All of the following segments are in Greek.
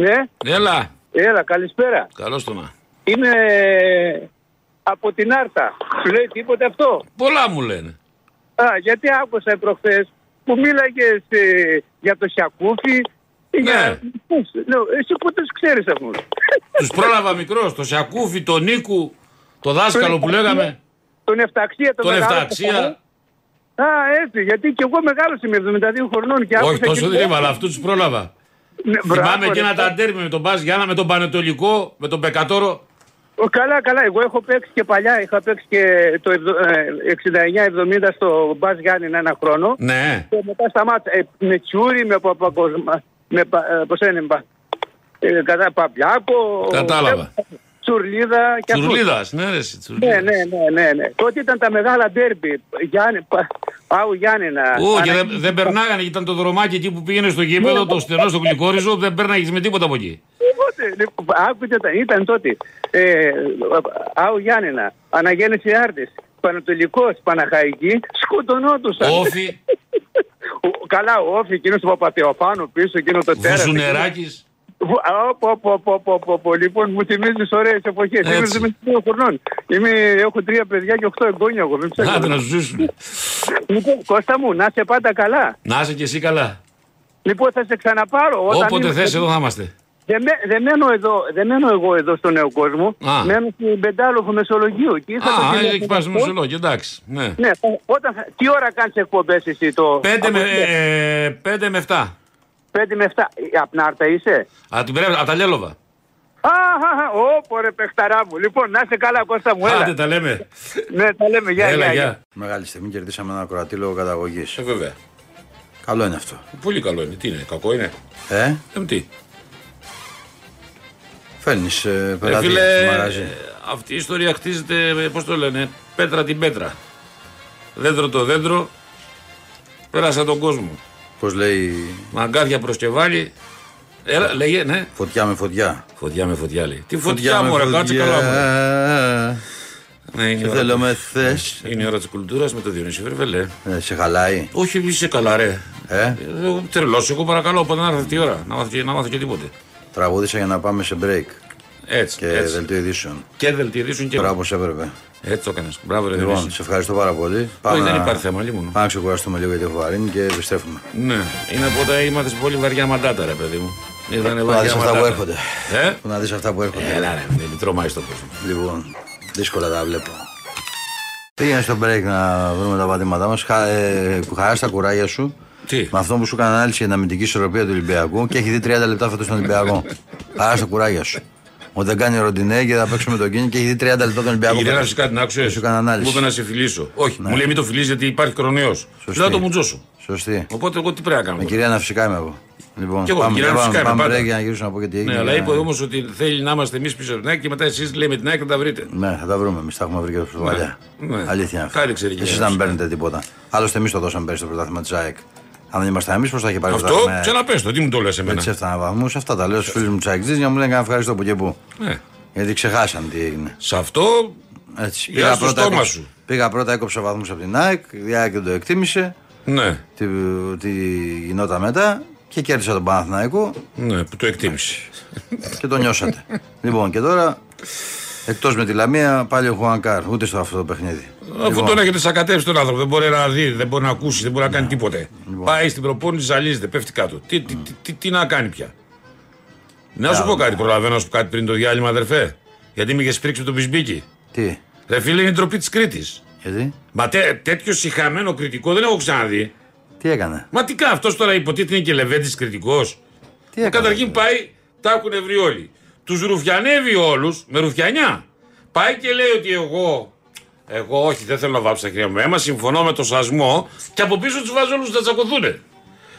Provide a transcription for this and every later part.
Ναι, Έλα, έλα, καλησπέρα. καλώς το να. Είμαι από την Άρτα. Σου λέει τίποτε αυτό; Πολλά μου λένε. Α, γιατί άκουσα προχθές που μίλαγες ε, για το Σιακούφι. Για... Πώς, λέω, εσύ πού τους ξέρεις αυτούς. Τους πρόλαβα μικρός, το Σιακούφι, τον Νίκου, το δάσκαλο που λέγαμε. Τον Εφταξία, τον Τον μεγάλο Εφταξία Α, έτσι, γιατί και εγώ μεγάλος είμαι 72 χρονών και Όχι άκουσα τόσο και- δεν είμαι, αλλά αυτούς τους πρόλαβα Ναι, μπράβο, Θυμάμαι ρε. εκείνα τα ντέρμι με τον Μπάζ Γιάννα, με τον Πανετολικό, με τον Πεκατόρο Ο, καλά, καλά. Εγώ έχω παίξει και παλιά. Είχα παίξει και το ε, 69-70 στο Μπας Γιάννη ένα χρόνο. Ναι, Και μετά σταμάτησα. Ε, με Τσούρι, με Παπακοσμα. Με, πα- ε, πώς είναι, πα- ε, κατά Παπιάκο. Κατάλαβα. ε, Τσουρλίδα και αυτό. Τσουρλίδας, ναι ρε εσύ, Ναι, Τσουρλίδας ναι, ναι, ναι, ναι. Τότε ήταν τα μεγάλα ντέρμπι. Γιάννη, πα, Πάου Γιάννενα. Ω, και Ανα- δεν, δεν περνάγανε, ήταν το δρομάκι εκεί που πήγαινε στο γήπεδο, το στενό στο γλυκόριζο, δεν περνάγες με τίποτα από εκεί. Οπότε, λοιπόν, άκουτε, ήταν, ήταν τότε. Ε, Άου Γιάννενα, Αναγέννηση Άρτης, Πανατολικός, Παναχαϊκή, σκοτωνόντουσαν. Όφι, Ο- Καλά, ο Όφη, εκείνος του Παπαθεοφάνου πίσω, εκείνο το τέρας. Βουζουνεράκης. Βου- α, πω, πω, πω, πω, πω, πω. Λοιπόν, μου θυμίζεις ωραίες εποχές. Είμαι Έτσι. 72 χρονών. Είμαι, έχω τρία παιδιά και οχτώ εγγόνια εγώ. Μην ψάχνω. Άντε να σου ζήσουν. Λοιπόν, Κώστα μου, να είσαι πάντα καλά. Να είσαι και εσύ καλά. Λοιπόν, θα σε ξαναπάρω. Όταν Όποτε είμαι- θες εδώ θα είμαστε. Δεν, με- δεν μένω εδώ, δεν μένω εγώ εδώ στο νέο κόσμο. Α. Μένω στην Πεντάλοφο Μεσολογίου. Και ήρθα το Α, τηλέφωνο έχει πάει στο αυτό. Μεσολόγιο, εντάξει. Ναι. Ναι, θα- όταν, θα- τι ώρα κάνεις εκπομπές εσύ το... Πέντε με, από- ε, πέντε με 7. Πέντε με 7. Από την Άρτα είσαι; Από την Πρέβα, από τα Λέλοβα. Α, ω, ρε παιχταρά μου. Λοιπόν, να είσαι καλά Κώστα μου, έλα. Άντε τα λέμε. Ναι, τα λέμε, γεια, Έλα, γεια, γεια. Μεγάλη στιγμή κερδίσαμε ένα ακροατή λόγω καταγωγής. Ε, βέβαια. Καλό είναι αυτό. Πολύ καλό είναι. Τι είναι, κακό είναι; Ε, Ε, τι; φέρνεις ε, Ε, πελάτη φίλε, στο μαγαζί. αυτή η ιστορία χτίζεται, πώς το λένε, πέτρα την πέτρα. Δέντρο το δέντρο, πέρασα τον κόσμο. Πώς λέει; Μαγκάδια προσκευάλι. Έλα, λέγε, ναι. φωτιά με φωτιά. Φωτιά με φωτιά λέει. Τι φωτιά, μου, ρε, κάτσε καλά μου. Ναι, είναι, η Σε ώρα, θέλω με θες. είναι η ώρα της κουλτούρας με το Διονύση Βερβελέ. Ε, σε χαλάει. Όχι, είσαι καλά, ρε. Ε, Τρελό, εγώ παρακαλώ, πότε να έρθει αυτή η ώρα. Να μάθω, και- να μάθω και τίποτε. τραγούδισα για να πάμε σε break Έτσι. και έτσι. δελτίο ειδήσεων. Και δελτιωδήσουν και Τώρα εγώ. όπω έπρεπε. Έτσι το έκανες. Μπράβο, ρε Λοιπόν, Διονύση. σε ευχαριστώ πάρα πολύ. Όχι, Πάμε δεν να- υπάρχει θέμα, λίμωνο. Πάμε να ξεκουραστούμε λίγο γιατί έχω βαρύνει και επιστρέφουμε. Ναι, είναι πότε είμαστε πολύ βαριά μαντάτα, ρε παιδί μου. Ήτανε Που να βαριά δεις αυτά που μαντάτα. έρχονται. Ε; Που να δεις αυτά που έρχονται. Έλα, ρε, δεν τρομάει στον κόσμο. Λοιπόν, δύσκολα τα βλέπω. Πήγαινε στο break να βρούμε τα πατήματά μας. Χα, ε, που χαράς τα κουράγια σου. Τι; Με αυτό που σου έκανε ανάλυση για την αμυντική ισορροπία του Ολυμπιακού και έχει δει 30 λεπτά φέτος στον Ολυμπιακό. Χαράς στα κουράγια σου. Ότι δεν κάνει ροντινέ και θα παίξουμε τον κίνη και έχει δει 30 λεπτά τον Ολυμπιακό. Η Ρένα φέτος. κάτι να άκουσε. σου έκανε ανάλυση. Μου είπε να σε φιλήσω. Όχι, μου λέει μην το φιλήσει γιατί υπάρχει κορονοϊός. Δεν το μουτζό σου. Σωστή. Οπότε εγώ τι πρέπει να κάνω. Με κυρία να φυσικά είμαι εγώ. Λοιπόν, Κι εγώ, πάμε, κυρία πάμε, Ναυσικά είμαι πάμε πάντα. break για να γυρίσω να πω και τι έγινε. Ναι, αλλά για είπε να- όμως ότι θέλει να είμαστε εμείς πίσω από την ΑΕΚ και μετά εσείς λέει με την ΑΕΚ να τα βρείτε. Ναι, θα τα βρούμε. Εμείς τα έχουμε βρει και στο παλιά. ναι. Αλήθεια είναι αυτό. Κάτι ξέρει και Εσείς η να μην Ναυσικά. παίρνετε τίποτα. Άλλωστε, εμείς το δώσαμε πέρυσι το πρωτάθλημα της ΑΕΚ. Αν δεν ήμασταν εμείς, πώς θα είχε πάρει το Αυτό πρωτάθλημα. ξαναπες το, τι μου το λες εμένα. Έτσι έφτανα βαθμού. Αυτά τα λέω στους φίλους μου του ΑΕΚ για να μου λένε κανένα ευχαριστώ που και που. Ναι. Γιατί ξεχάσαν τι έγινε. Σε αυτό Έτσι. Γεια στο στόμα έκοψα- σου. πήγα πρώτα, έκοψα βαθμούς από την ΑΕΚ. Η ΑΕΚ δεν το εκτίμησε. ναι, Τι, τι γινόταν μετά. Και κέρδισα τον Παναθηναϊκό ναι, που το εκτίμησε. και το νιώσατε. λοιπόν, και τώρα εκτός με τη Λαμία πάλι ο Χουανκάρ. Ούτε στο αυτό το παιχνίδι. Αφού Λοιπόν. τον έχετε σακατεύσει τον άνθρωπο, δεν μπορεί να δει, δεν μπορεί να ακούσει, δεν μπορεί να κάνει τίποτε. Λοιπόν. Πάει στην προπόνηση, ζαλίζεται, πέφτει κάτω. Τι, τι, τι, τι, τι να κάνει πια; Να σου πω κάτι, προλαβαίνω να σου πω κάτι πριν το διάλειμμα, αδερφέ. Γιατί με είχες σπρίξει με τον Μπισμπίκη. Τι, Ρε φίλε, είναι η ντροπή της Κρήτης. γιατί, Μα τέ, τέτοιο συχαμένο κριτικό δεν έχω ξαναδεί. τι έκανε; Μα τι κάνει αυτός τώρα, υποτίθεται είναι και λεβέντης κριτικός. Τι έκανε. Καταρχήν πάει, τα έχουν βρει όλοι. Τους ρουφιανεύει όλους με ρουφιανιά. Πάει και λέει ότι εγώ. Εγώ όχι, δεν θέλω να βάψω τα χέρια μου. Έμα συμφωνώ με το σασμό και από πίσω τους βάζω όλους να τσακωθούν.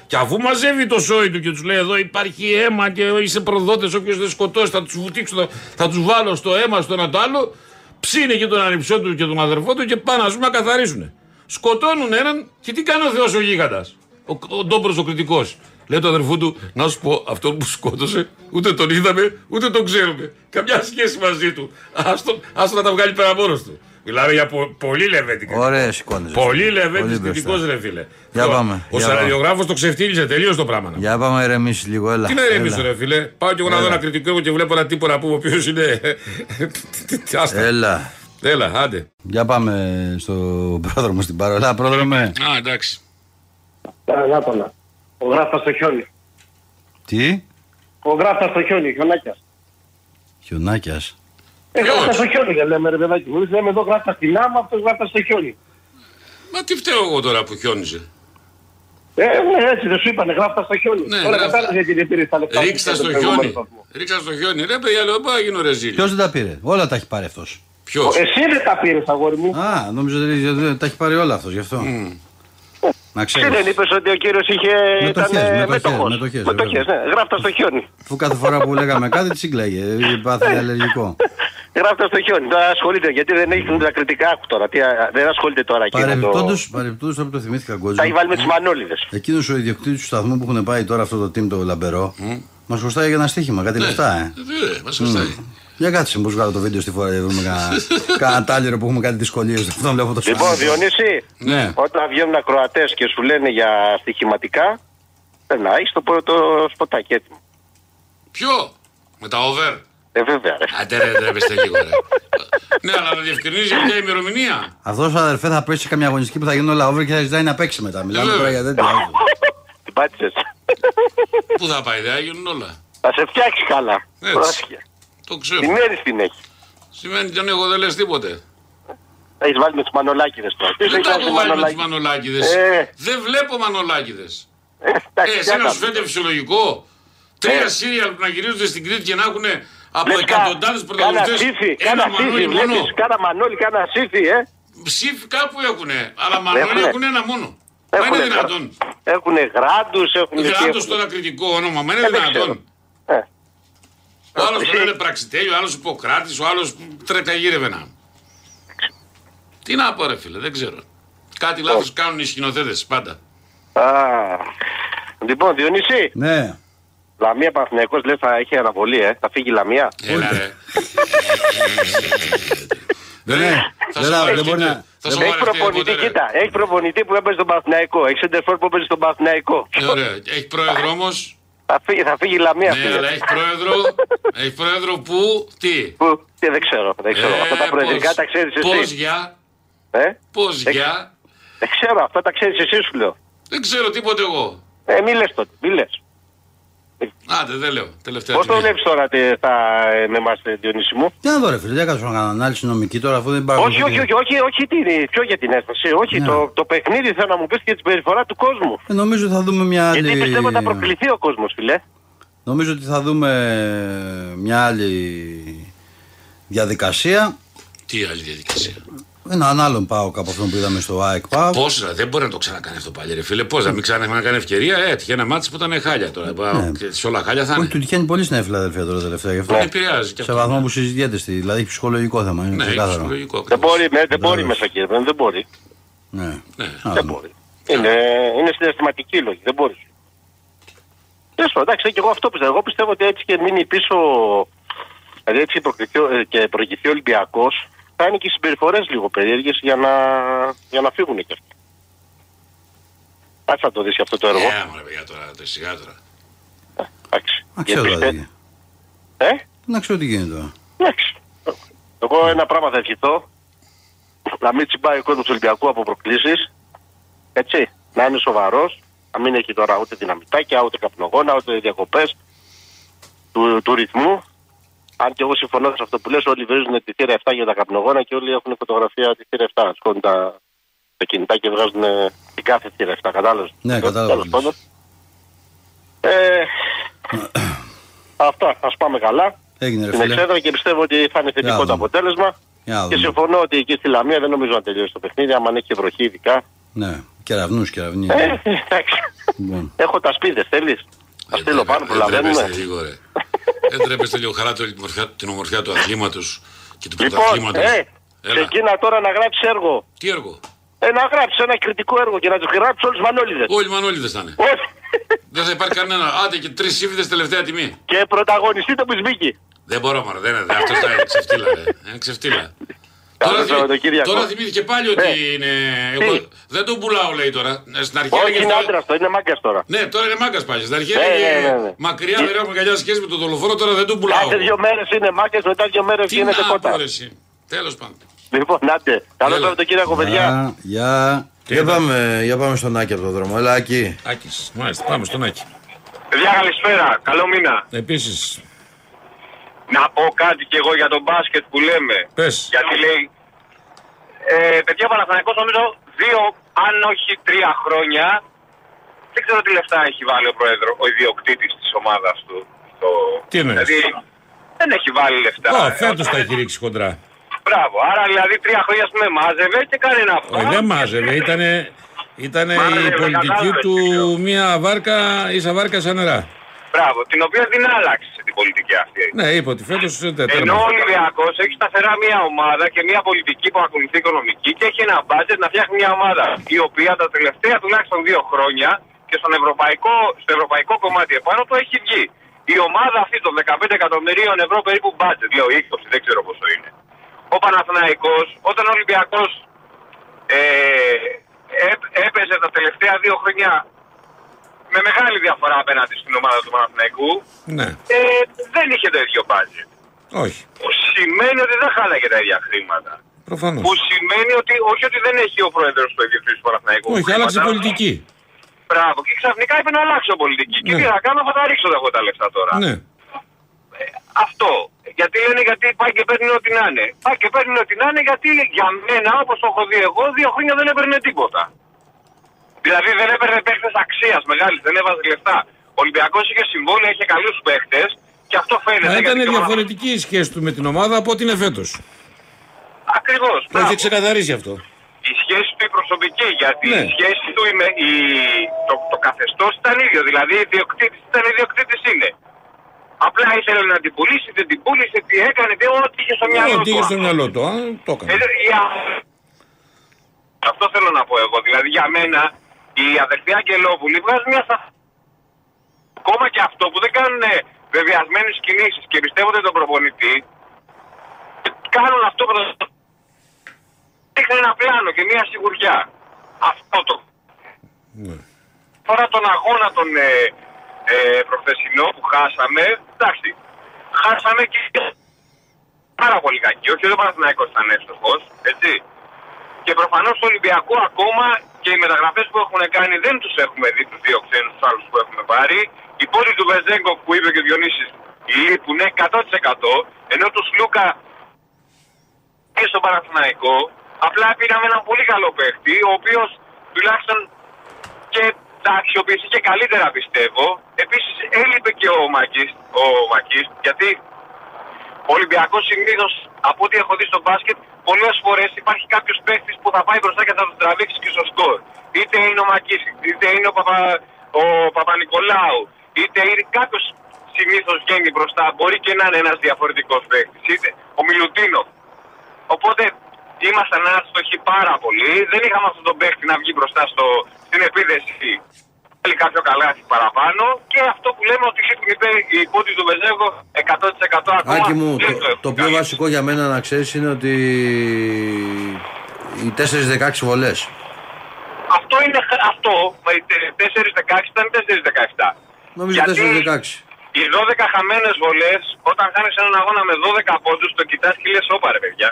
Και αφού μαζεύει το σόι του και τους λέει: Εδώ υπάρχει αίμα και είσαι προδότες, όποιος δεν σκοτώσει, θα τους βουτήξω, θα, θα τους βάλω στο αίμα, στο ένα το άλλο. Ψήνε και τον ανιψό του και τον αδερφό του και πάνε να πούμε να καθαρίσουν. Σκοτώνουν έναν και τι κάνει ο Θεός ο γίγαντας. Ο, ο ντόμπρος ο κριτικός. Λέει το αδερφού του, να σου πω, αυτό που σκότωσε, ούτε τον είδαμε, ούτε τον ξέρουμε. Καμιά σχέση μαζί του. Άστο, άστο να τα βγάλει πέρα μόνος του. Μιλάμε για πο, πολύ λεβέντη κριτικό. Ωραία σηκώνεις. Πολύ λεβέντης κριτικό, ρε φίλε. Για Ο- πάμε, Ο για σαραδιογράφο το ξεφτύλιζε τελείω το πράγμα. Για πάμε ηρεμήσει λίγο, έλα. Τι να ηρεμήσω, Έλα. ρε φίλε. Πάω κι εγώ να δω ένα κριτικό και βλέπω ένα τύπο να πούμε ο οποίος είναι. Τι- Άστα. Έλα. Έλα, άντε. Για πάμε στον πρόδρομο στην παρόλα. Πρόδρομε. Α, εντάξει. Να το να. Ο γράφτας στο χιόνι. Τι; Ο γράφτας στο χιόνι, χιονάκιας. Χιονάκιας. Ε, Ποιος; γράφτας στο χιόνι, δεν λέμε ρε παιδάκι μου. Εμείς λέμε εδώ γράφτας στην άμα, αυτός γράφτας στο χιόνι. Μα τι φταίω εγώ τώρα που χιόνιζε; Ε, ναι, έτσι δεν σου είπανε, γράφτας στο χιόνι. Ναι, Τώρα γράφτα. κατάλαβες γιατί δεν πήρε τα λεφτά. Ρίξτας που στο είχε τον προηγούμενο χιόνι. σταθμό. Ρίξα στο χιόνι. Ρε παιδιά, λέω πάω γίνω ρεζίλ. Ποιος δεν τα πήρε; Όλα τα έχει πάρει αυτός. Ποιος; Εσύ δεν τα πήρες, αγόρι μου. Α, νόμιζα ότι τα έχει πάρει όλα αυτός γι' αυτό. Να Εσύ ξέρει. δεν είπες ότι ο κύριος είχε. Μετοχές, ήταν, ε, μετοχές, μέτοχος. μετοχές, Μετοχές, βέβαια. ναι. Γράφτα στο χιόνι. Αφού κάθε φορά που λέγαμε κάτι τη σύγκλαγε. Πάθει αλλεργικό. Γράφτα στο χιόνι. Τώρα ασχολείται γιατί δεν έχει τα κριτικά άκου τώρα. Τι, α, δεν ασχολείται τώρα εκεί. με το- Παρεμπιπτόντως, παρεμπιπτόντως, τώρα που το θυμήθηκα Τα έχει Γκότζο, βάλει με τις μανόλιδες. εκείνος ο ιδιοκτήτης του σταθμού που έχουν πάει τώρα αυτό το team το λαμπερό, μας χρωστάει για ένα στοίχημα, κάτι λεφτά, ε. Ε, μας χρωστάει. Για κάτσε, πώ βγάλω το βίντεο στη φορά, βρούμε κανένα- κανένα τάλιρο που έχουμε κάτι δυσκολίες. Αυτό βλέπω το Λοιπόν, σταθμό. Διονύση, Ναι. όταν βγαίνουν ακροατές και σου λένε για στοιχηματικά, περνάει το πρώτο σποτάκι έτοιμο. Ποιο; Με τα over; Ε, βέβαια, ρε. Άντε ρε, τρέπεστε λίγο ρε. Ναι, αλλά να διευκρινίζει για ποια ημερομηνία. Αυτός αδερφέ θα πέσει σε καμιά αγωνιστική που θα γίνουν όλα over και θα ζητάει να παίξει μετά. Μιλάμε Ε, τώρα για τέτοια. Την πάτησες. Πού θα πάει, δεν θα γίνουν όλα. Θα σε φτιάξει καλά. Έτσι. Πρόσεχε. Το ξέρω. Την μέρη την έχεις. Σημαίνει ότι εγώ δεν λες τίποτε. Έχεις βάλει με τους μανολάκιδε τώρα. Τι Δεν έχεις τα βάλει έχω με βάλει με τους μανολάκιδες; μανολάκιδες. Ε. Δεν βλέπω μανολάκιδες. Ε, εντάξει, Ε, εσένα τι να σου φαίνεται φυσιολογικό. Τρία Ε. σύριαλ που να γυρίζονται στην Κρήτη και να έχουν από Βλέπεις κα- εκατοντάδες Κάνα πρωταγωνιστές σύφι, ένα κάνα σύφι, μανόλι μόνο. βλέπεις, κάνα μανόλι, κάνα σύφι, ε. Ψήφι κάπου έχουνε, αλλά μανόλι Έχουνε. έχουν ένα μόνο. Μα είναι Έχουνε δυνατόν. Έχουν γράντους, έχουν... Γράντος τώρα κριτικό όνομα, μα είναι Ε, δεν δυνατόν. Ξέρω. Ε, Ο άλλος Εσύ- τον λένε πραξιτέλειο, ο άλλος Ιπποκράτης, ο άλλος τρεκαγύρευε να. Τι να πω ρε φίλε, δεν ξέρω. Κάτι λάθος κάνουν οι σκηνοθέτες πάντα. Α, λοιπόν, Διονύση, Ναι. Λαμία Παναθηναϊκός λέει θα έχει αναβολή, ε. Θα φύγει η Λαμία; Έλα ρε. Δεν Ναι, είναι. θα Δεν σου θα- βαρευτείτε. δεν μπορεί να- Θα σου Έχει βαρευτεί προπονητή, ποτέ, ρε. κοίτα, έχει προπονητή που έπαιζε στον Παναθηναϊκό. Έχει σεντερφόρ που έπαιζε στον Παναθηναϊκό. Ε, Ωραία. Έχει πρόεδρο όμω. Θα φύγει, θα φύγει η Λαμία. Ναι, φίλε. αλλά έχει πρόεδρο. Έχει πρόεδρο που. Τι; Που, τι, δεν ξέρω, δεν ξέρω. αυτά τα προεδρικά τα ξέρεις Πώς εσύ. για; Ε; Πώς Δεν- για; Δεν ξέρω, αυτά τα ξέρεις εσύ σου λέω. Δεν ξέρω τίποτε εγώ. Ε, μη λες τότε, μη λες. Άντε, δεν λέω. Τελευταία Πώς το στιγμή. βλέπεις τώρα τε, θα, ε, με εμάς, ε, Διονύση μου; Τι να δω, ρε φίλε, δεν έκανα να κάνω ανάλυση νομική τώρα αφού δεν υπάρχουν. Όχι, όχι, όχι, όχι, όχι, τι, ποιο για την έσταση. Όχι, Ναι. το, το παιχνίδι θέλω να μου πεις και την συμπεριφορά του κόσμου. Ε, νομίζω ότι θα δούμε μια άλλη. Γιατί πιστεύω ότι θα προκληθεί ο κόσμος, φιλέ. Νομίζω ότι θα δούμε μια άλλη διαδικασία. Τι άλλη διαδικασία; Έναν άλλον πάω από αυτόν που είδαμε στο ΑΕΚ ΠΑΟ. Πώς, δεν μπορεί να το ξανακάνει αυτό πάλι, ρε φίλε. Πώς, να μην ξανά να κάνει ευκαιρία. Ε, έτυχε ένα μάτι που ήταν χάλια τώρα. Ναι. Και σε όλα χάλια θα Όχι, είναι. του τυχαίνει πολύ στην Φιλαδελφία τώρα τελευταία γι' αυτό. Δεν επηρεάζει και Σε αυτό. βαθμό που συζητιέται στη. Δηλαδή έχει ψυχολογικό θέμα. Είναι Ναι, έχει ξεκάθαρο. ψυχολογικό. Δεν ακριβώς. μπορεί, με- δεν μπορεί Μπράβο. μέσα κύριε, δεν μπορεί. Ναι. Ναι. Α, Δεν μπορεί. Είναι, είναι συναισθηματική η λόγη, δεν μπορεί. Τέλος πάντων, εντάξει, και εγώ αυτό πιστεύω. Εγώ πιστεύω ότι έτσι και μείνει πίσω, δηλαδή έτσι προκριθεί ο- ε, και προηγηθεί ο Ολυμπιακός, θα είναι και οι συμπεριφορές λίγο περίεργες για να, για να φύγουν και αυτοί. Κάτσε να το δεις αυτό το έργο. Ε, μωρέ, παιδιά, τώρα, το σιγά τώρα. Εντάξει. Να ξέρω Γιατί δηλαδή. πιστε- Ε, Να ξέρω τι γίνεται τώρα. εντάξει. Εγώ ένα πράγμα θα ευχηθώ. Να μην τσιμπάει ο κόσμος του Ολυμπιακού από προκλήσεις. Έτσι. Να είναι σοβαρός. Να μην έχει τώρα ούτε δυναμητάκια, ούτε καπνογόνα, ούτε διακοπές του, του ρυθμού. Αν και εγώ συμφωνώ σε αυτό που λες, όλοι βρίζουν τη θύρα 7 για τα καπνογόνα και όλοι έχουν φωτογραφία τη θύρα 7. Σκόνουν τα, τα κινητά και βγάζουν ε, την κάθε θύρα 7. Κατάλαβες. Ναι, κατάλαβα. Τέλος πάντων. Ε, αυτά. Α πάμε καλά. Έγινε ρε Στην φίλε. εξέδρα και πιστεύω ότι θα είναι Για θετικό το δούμε. αποτέλεσμα. Για να Και δούμε. συμφωνώ ότι εκεί στη Λαμία δεν νομίζω να τελειώσει το παιχνίδι, άμα αν έχει βροχή ειδικά. Ναι, κεραυνούς, κεραυνοί. Ε, εντάξει. Λοιπόν. Έχω τα σπίδες, θέλεις. Θα στείλω πάνω, προλαβαίνουμε. τρέπεστε λίγο, ρε. Δεν τρέπεστε λίγο χαρά την ομορφιά, την ομορφιά του αθλήματος και του Λοιπόν, πρωταθλήματος. ε, Έλα. ξεκίνα τώρα να γράψεις έργο. Τι έργο; Ε, να γράψεις ένα κριτικό έργο και να τους γράψεις όλους μανόλιδες. Όλοι οι μανόλιδες θα είναι. Όχι. Δεν θα υπάρχει κανένα. Άντε και τρεις σύμφιδε τελευταία τιμή. και πρωταγωνιστή το Μπισμπίκι. Δεν μπορώ, μωρέ, δεν είναι. Αυτός θα είναι ξεφτύλα. ρε. Είναι ξεφτύλα. Καλό Τώρα, θυμ- Σαββατοκύριακο. τώρα θυμήθηκε πάλι ότι Ε, είναι. τι; Εγώ, δεν τον πουλάω, λέει τώρα. Ε, Στην αρχή Όχι, έλεγε είναι αυτό- άντρας το, είναι μάγκας τώρα. Ναι, τώρα είναι μάγκας πάλι. Στην αρχή Ναι, έλεγε ναι, ναι, ναι. μακριά δεν έχουμε καλιά σχέση με τον δολοφόνο, τώρα δεν τον πουλάω. Κάθε δύο μέρες είναι μάγκες, μετά δύο μέρες Τι είναι σε να κότα. πω, ρε, εσύ. Τέλος πάντων. Λοιπόν, άντε. Καλό Έλα. Σαββατοκύριακο, παιδιά. Γεια, Γεια. Για πάμε, για πάμε στον Άκη από τον δρόμο. Έλα, Άκη. Άκης, μάλιστα, πάμε στον Άκη. Παιδιά, καλησπέρα. Καλό μήνα. Επίσης, Να πω κάτι κι εγώ για τον μπάσκετ που λέμε. πες. Γιατί λέει. Ε, παιδιά, ο Παναθηναϊκός νομίζω δύο, αν όχι τρία χρόνια. Δεν ξέρω τι λεφτά έχει βάλει ο πρόεδρο, ο ιδιοκτήτης της ομάδας του. Το... Τι εννοείς; Δηλαδή, δεν έχει βάλει λεφτά. Ω, Ε, φέτος όταν- τα έχει ρίξει κοντρά. Μπράβο. Άρα δηλαδή τρία χρόνια ας πούμε μάζευε και κάνει ένα Όχι, δεν μάζευε. Ήτανε, ήτανε Μάζευε, η πολιτική κατάλαβες του τι λέω. μία βάρκα, ίσα βάρκα σαν νερά. Μπράβο. Την οποία την άλλαξε την πολιτική αυτή. Ναι, είπε ότι φέτος Ενώ ο Ολυμπιακός έχει σταθερά μια ομάδα και μια πολιτική που ακολουθεί οικονομική και έχει ένα μπάτζετ να φτιάχνει μια ομάδα η οποία τα τελευταία τουλάχιστον δύο χρόνια και στον ευρωπαϊκό, στο ευρωπαϊκό κομμάτι επάνω το έχει βγει. Η ομάδα αυτή των 15 εκατομμυρίων ευρώ περίπου μπάτζετ, λέω 20, δεν ξέρω πόσο είναι. Ο Παναθηναϊκός, όταν ο Ολυμπιακός ε, έ- έπαιζε τα τελευταία δύο χρόνια με μεγάλη διαφορά απέναντι στην ομάδα του Παναθηναϊκού, Ναι, ε, δεν είχε το ίδιο μπάτζετ. όχι. Που σημαίνει ότι δεν χάλαγε τα ίδια χρήματα. Προφανώς. Που σημαίνει ότι όχι ότι δεν έχει ο πρόεδρος του Ιδιωτικού του Παναθηναϊκού. Όχι, χρήματα. άλλαξε πολιτική. Μπράβο. Και ξαφνικά είπε να αλλάξω πολιτική. Και Ναι. τι θα κάνω, θα τα ρίξω εγώ τα λεφτά τώρα. Ναι. Αυτό. Γιατί λένε γιατί πάει και παίρνει ό,τι να είναι. Πάει και παίρνει ό,τι να είναι γιατί για μένα, όπως το έχω δει εγώ, δύο χρόνια δεν έπαιρνε τίποτα. Δηλαδή δεν έπαιρνε παίχτε αξίας μεγάλη, δεν έβαζε λεφτά. Ο Ολυμπιακός είχε συμβόλαια, είχε καλούς παίχτε και αυτό φαίνεται. Μα ήταν γιατί και ο διαφορετική η σχέση του με την ομάδα από ό,τι είναι φέτος. Ακριβώς. Το έχει ξεκαθαρίσει αυτό. Η σχέση του η προσωπική, γιατί Ναι. η σχέση του η, με- η, το, το καθεστώς ήταν ίδιο. Δηλαδή, ιδιοκτήτης ήταν ιδιοκτήτης είναι. Απλά ήθελε να την πουλήσει, δεν την πούλησε, τι έκανε, τι, ό,τι είχε στο μυαλό Ό,τι του. είχε στο μυαλό του, α, το Ε, έκανε. δε- η α- Αυτό θέλω να πω εγώ. Δηλαδή, για μένα, η αδερφή Αγγελόπουλη βγάζει μια σα... Ακόμα και αυτό που δεν κάνουν βεβαιασμένες κινήσεις και πιστεύονται τον προπονητή, κάνουν αυτό που το- Δείχνει ένα πλάνο και μια σιγουριά. Αυτό το. Ναι. Τώρα τον αγώνα τον ε, ε, προχθεσινό που χάσαμε, εντάξει, χάσαμε και πάρα πολύ κακή. Όχι ότι ο Παναθηναϊκός ήταν εύστοχος, έτσι. Και προφανώς του Ολυμπιακού ακόμα και οι μεταγραφές που έχουν κάνει δεν τους έχουμε δει τους δύο ξένους τους άλλους που έχουμε πάρει. Οι πόροι του Βεζέγκο που είπε και ο Διονύσης λείπουν 100% ενώ τους Σλούκα και στον Παναθηναϊκό απλά πήραμε έναν πολύ καλό παίχτη ο οποίος τουλάχιστον και θα αξιοποιηθεί και καλύτερα πιστεύω. Επίσης έλειπε και ο Μακής, ο Μακής γιατί ο Ολυμπιακός συνήθως από ό,τι έχω δει στο μπάσκετ, πολλές φορές υπάρχει κάποιος παίχτη που θα πάει μπροστά και θα του τραβήξει και στο σκορ. Είτε είναι ο Μακή, είτε είναι ο, Παπα, ο Παπα-Νικολάου, είτε είναι κάποιος συνήθως βγαίνει μπροστά. Μπορεί και να είναι ένας διαφορετικός παίχτη, είτε ο Μιλουτίνο. Οπότε ήμασταν άστοχοι πάρα πολύ. Δεν είχαμε αυτόν τον παίχτη να βγει μπροστά στο, στην επίδεση. Θέλει κάποιο καλάθι παραπάνω και αυτό που λέμε ότι λείπουν οι πέ- οι πόντοι του Βεζέγκο 100% ακόμα. Άκη μου, δεν το, έχουν το πιο κάνει. βασικό για μένα να ξέρεις είναι ότι οι 4-16 βολές. Αυτό είναι χ- αυτό. μα οι τε- 4-16 ήταν 4-17. Νομίζω Γιατί 4-16. Οι 12 χαμένες βολές, όταν χάνεις έναν αγώνα με 12 πόντους, το κοιτάς και λες: Όπα ρε παιδιά.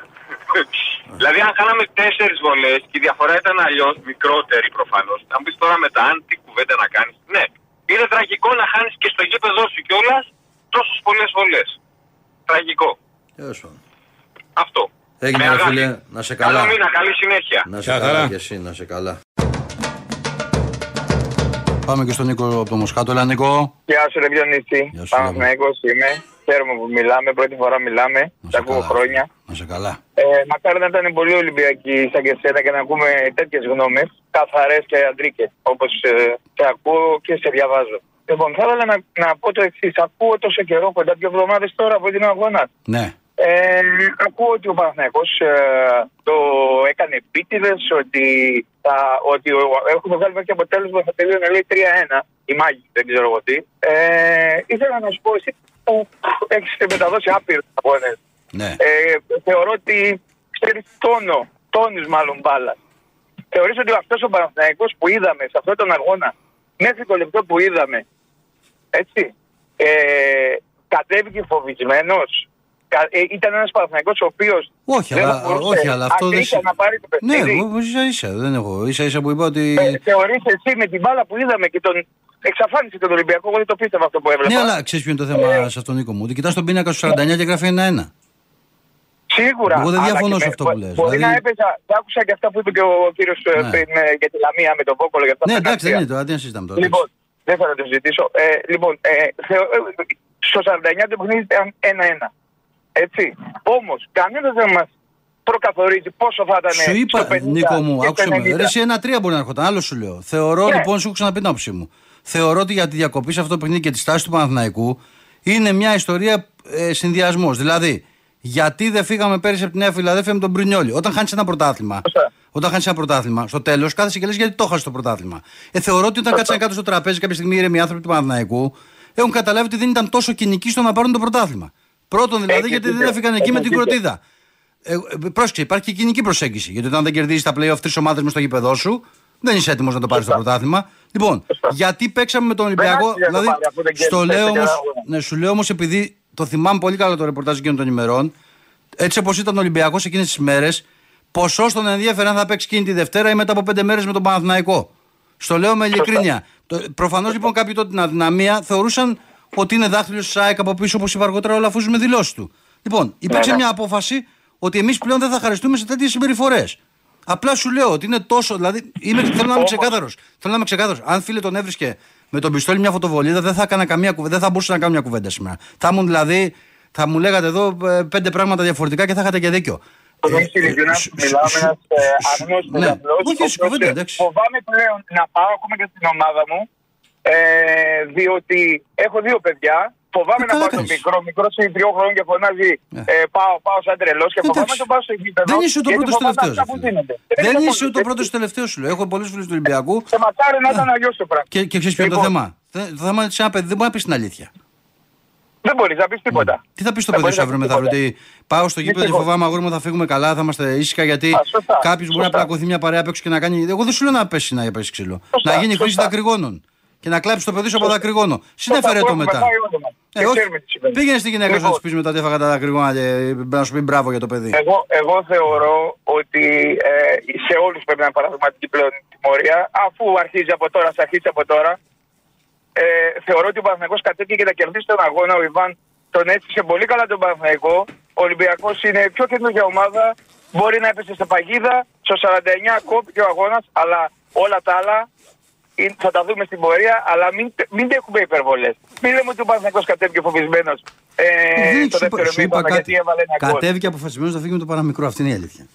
Δηλαδή, αν χάναμε 4 βολές και η διαφορά ήταν αλλιώς, μικρότερη προφανώς. Αν πεις τώρα μετά, αν τι κουβέντα να κάνεις. Ναι, είναι τραγικό να χάνεις και στο γήπεδο σου κιόλας τόσες πολλές βολές. Τραγικό. Τέλος πάντων. Αυτό. Έγινε, Με ρε αγάπη. φίλε, να σε καλά. Καλό μήνα, καλή συνέχεια. Να σε Γεια καλά χαρά. και εσύ, να σε καλά. Πάμε και στον Νίκο από το Μοσχάτο. Έλα, Νίκο. Γεια σου, Ρε Διονύση. Γεια σου, Παναθηναϊκός είμαι. Χαίρομαι που μιλάμε. Πρώτη φορά μιλάμε. Να Τα σε ακούω καλά. χρόνια. Να σε καλά. Ε, μακάρι να ήταν πολύ Ολυμπιακοί σαν και εσένα και να ακούμε τέτοιες γνώμες, καθαρές και αντρίκες, όπως ε, σε ακούω και σε διαβάζω. Λοιπόν, θα ήθελα να, να πω το εξής. Ακούω τόσο καιρό, κοντά δύο εβδομάδες τώρα από την αγώνα. Ναι. Ε, ακούω ότι ο Παναθηναϊκός ε, το έκανε επίτηδες, ότι, θα, ότι ο- έχουμε βγάλει μέχρι αποτέλεσμα θα τελείωνε λέει 3-1. Η Μάγη, δεν ξέρω εγώ τι. Ε, ήθελα να σου πω, εσύ που έχεις μεταδώσει άπειρου αγώνε, Ναι. ε, θεωρώ ότι ξέρεις τόνο, τόνου μάλλον μπάλας. Θεωρείς ότι αυτός ο Παναθηναϊκός που είδαμε σε αυτόν τον αγώνα, μέχρι το λεπτό που είδαμε, έτσι, ε, κατέβηκε φοβισμένος. ήταν ένας Παναθηναϊκός ο οποίος. Όχι, αλλά, όχι, αλλά αυτό δεν. να πάρει το Ναι, παιχνίδι. εγώ ίσα ίσα, δεν έχω. ίσα ίσα που είπα ότι. Ε, θεωρείς εσύ με την μπάλα που είδαμε και τον εξαφάνισε τον Ολυμπιακό, εγώ δεν το πίστευα αυτό που έβλεπα. Ναι, αλλά ξέρεις ποιο είναι το θέμα σε αυτόν Νίκο μου. Ότι κοιτάς τον πίνακα στους 49 και γράφει ένα-ένα. Σίγουρα. Εγώ δεν αλλά διαφωνώ και σε με- αυτό που μπο- λες. Μπορεί Δηλαδή- να έπαιζα. Δεν άκουσα και αυτά που είπε και ο κύριος Ναι. πριν ε, για τη Λαμία με τον Βόκολο. Για αυτά Ναι, τα εντάξει, δεν καρτία. είναι τώρα, τι να συζητάμε τώρα. Λοιπόν, δεν θα το συζητήσω. Ε, λοιπόν, ε, θεω, ε, στο 49 το παιχνίδι ήταν 1-1. Έτσι. Όμως, κανένας δεν μας προκαθορίζει πόσο θα ήταν. Σου είπα, στο 50 Νίκο μου, και άκουσε στο με. 90. Ρε, εσύ ένα-τρία μπορεί να έρχονταν. Άλλο σου λέω. Θεωρώ Ναι. λοιπόν, σου έχω ξαναπεί την άποψή μου. Θεωρώ ότι για τη διακοπή σε αυτό το παιχνίδι και τη στάση του Παναθηναϊκού είναι μια ιστορία ε, συνδυασμός. Δηλαδή, γιατί δεν φύγαμε πέρυσι από τη Νέα Φιλαδέλφια με τον Μπρινιόλη. Όταν χάνεις ένα πρωτάθλημα, Σωστά. όταν χάνεις ένα πρωτάθλημα, στο τέλος κάθεσαι και λες γιατί το χάσει το πρωτάθλημα. Ε, θεωρώ ότι όταν κάτσαν κάτω στο τραπέζι κάποια στιγμή οι ήρεμοι άνθρωποι του Παναθηναϊκού έχουν καταλάβει ότι δεν ήταν τόσο κοινικοί στο να πάρουν το πρωτάθλημα. Πρώτον δηλαδή, Έχει γιατί δεν δίκιο. έφυγαν εκεί με την Έχει δίκιο. κροτίδα. Ε, ε, πρόσεξε, υπάρχει και κοινική προσέγγιση. Γιατί όταν δεν κερδίζεις τα playoff τρεις ομάδες μες στο γήπεδό σου, δεν είσαι έτοιμος να το πάρεις το πρωτάθλημα. Λοιπόν, γιατί παίξαμε με τον Ολυμπιακό. άξιζε να το Δηλαδή, πάρει αφού δεν στο κέρδισε λέω τέσσερα όμω, αγώνα. ναι, σου λέω όμως επειδή το θυμάμαι πολύ καλά το ρεπορτάζ εκείνων των ημερών, έτσι όπως ήταν ο Ολυμπιακός εκείνες τις μέρες, ποσό τον ενδιαφέρει αν θα παίξει εκείνη τη Δευτέρα ή μετά από πέντε μέρες με τον Παναθηναϊκό. Στο λέω με ειλικρίνεια. Προφανώς λοιπόν κάποιοι τότε την αδυναμία θεωρούσαν ότι είναι δάχτυλος της ΑΕΚ από πίσω, όπως είπα αργότερα, ο Λαφούζο με δηλώσεις του. Λοιπόν, υπήρξε Ναι, ναι. μια απόφαση ότι εμείς πλέον δεν θα χαριστούμε σε τέτοιες συμπεριφορές. Απλά σου λέω ότι είναι τόσο. Δηλαδή, είμαι, θέλω να είμαι Όμως- ξεκάθαρος. Θέλω να είμαι ξεκάθαρος. Αν φίλε τον έβρισκε με τον πιστόλι μια φωτοβολίδα, δεν θα έκανα καμία κουβέντα. Δεν θα μπορούσα να κάνω μια κουβέντα σήμερα. Θα ήμουν δηλαδή. Θα μου λέγατε εδώ ε, πέντε πράγματα διαφορετικά και θα είχατε και δίκιο. Τον Ε, έχει ειλικρινά σου- μιλάω με σου- ένας σου- αγνώστο ναι. απλό. Όχι, στην κουβέντα, εντάξει. Φοβάμαι πλέον να πάω ακόμα και στην ομάδα μου, ε, διότι έχω δύο παιδιά. Φοβάμαι Ε, να καλά πάω τον κάνεις. μικρό, μικρός είναι τριών χρόνων και φωνάζει Ναι. ε, πάω, πάω σαν τρελός και φοβάμαι Εντάξει. να τον πάω στο γήπεδο. Δεν είσαι ούτε ο γιατί πρώτος φοβάμαι τελευταίος. αυτά που γίνονται. Δεν είναι είσαι ούτε ο μόνο- πρώτος τελευταίος σου λέω. Έχω πολλού φίλου του Ολυμπιακού Και μακάρι να ήταν αλλιώς το πράγμα. και, και ξέρεις ποιο είναι το Λοιπόν, θέμα; Θε- Το θέμα είναι ότι σε ένα παιδί δεν μπορεί να πεις την αλήθεια. Δεν μπορείς να πεις τίποτα. Τι θα πεις στο Δεν παιδί μπορείς σου να αύριο πεις μεθαύριο, τίποτα. ότι πάω στο γήπεδο και Δυστυχώς. φοβάμαι αγόρι μου θα φύγουμε καλά, θα είμαστε ήσυχα γιατί Α, σωστά, κάποιος μπορεί να σωστά. πλακωθεί μια παρέα απ' έξω και να κάνει. Εγώ δεν σου λέω να πέσει να πέσει ξύλο. Σωστά, να γίνει χρήση σωστά. δακρυγόνων. Και να κλάψει το παιδί σου από Σωστά. δακρυγόνο. Συνέφερε που το έχουμε μετά. πάει όλοι μας. Ε, Και όχι. ξέρουμε τι συμβαίνει. Πήγαινε στη γυναίκα σου να Λοιπόν. τη πει μετά ότι έφαγα τα δακρυγόνα και να σου πει μπράβο για το παιδί. Εγώ, εγώ θεωρώ ότι ε, σε όλους πρέπει να είναι παραδειγματική πλέον η τιμωρία, αφού αρχίζει από τώρα, θα αρχίσει από τώρα. Ε, θεωρώ ότι ο Παναθηναϊκός κατέβηκε και θα κερδίσει τον αγώνα. Ο Ιβάν τον έστησε πολύ καλά τον Παναθηναϊκό. Ο Ολυμπιακός είναι πιο καινούργια ομάδα. Μπορεί να έπεσε σε παγίδα. Στο 49 κόπηκε ο αγώνας, αλλά όλα τα άλλα είναι- θα τα δούμε στην πορεία. Αλλά μην, μην έχουμε υπερβολές. Μην λέμε ότι ο Παναθηναϊκός κατέβηκε φοβισμένος ε, Δεν το σου είπα- δεύτερο σου είπα μήνα γιατί κάτι. έβαλε ένα γκολ. Κατέβηκε αποφασισμένος να φύγει με το παραμικρό. Αυτή είναι η αλήθεια.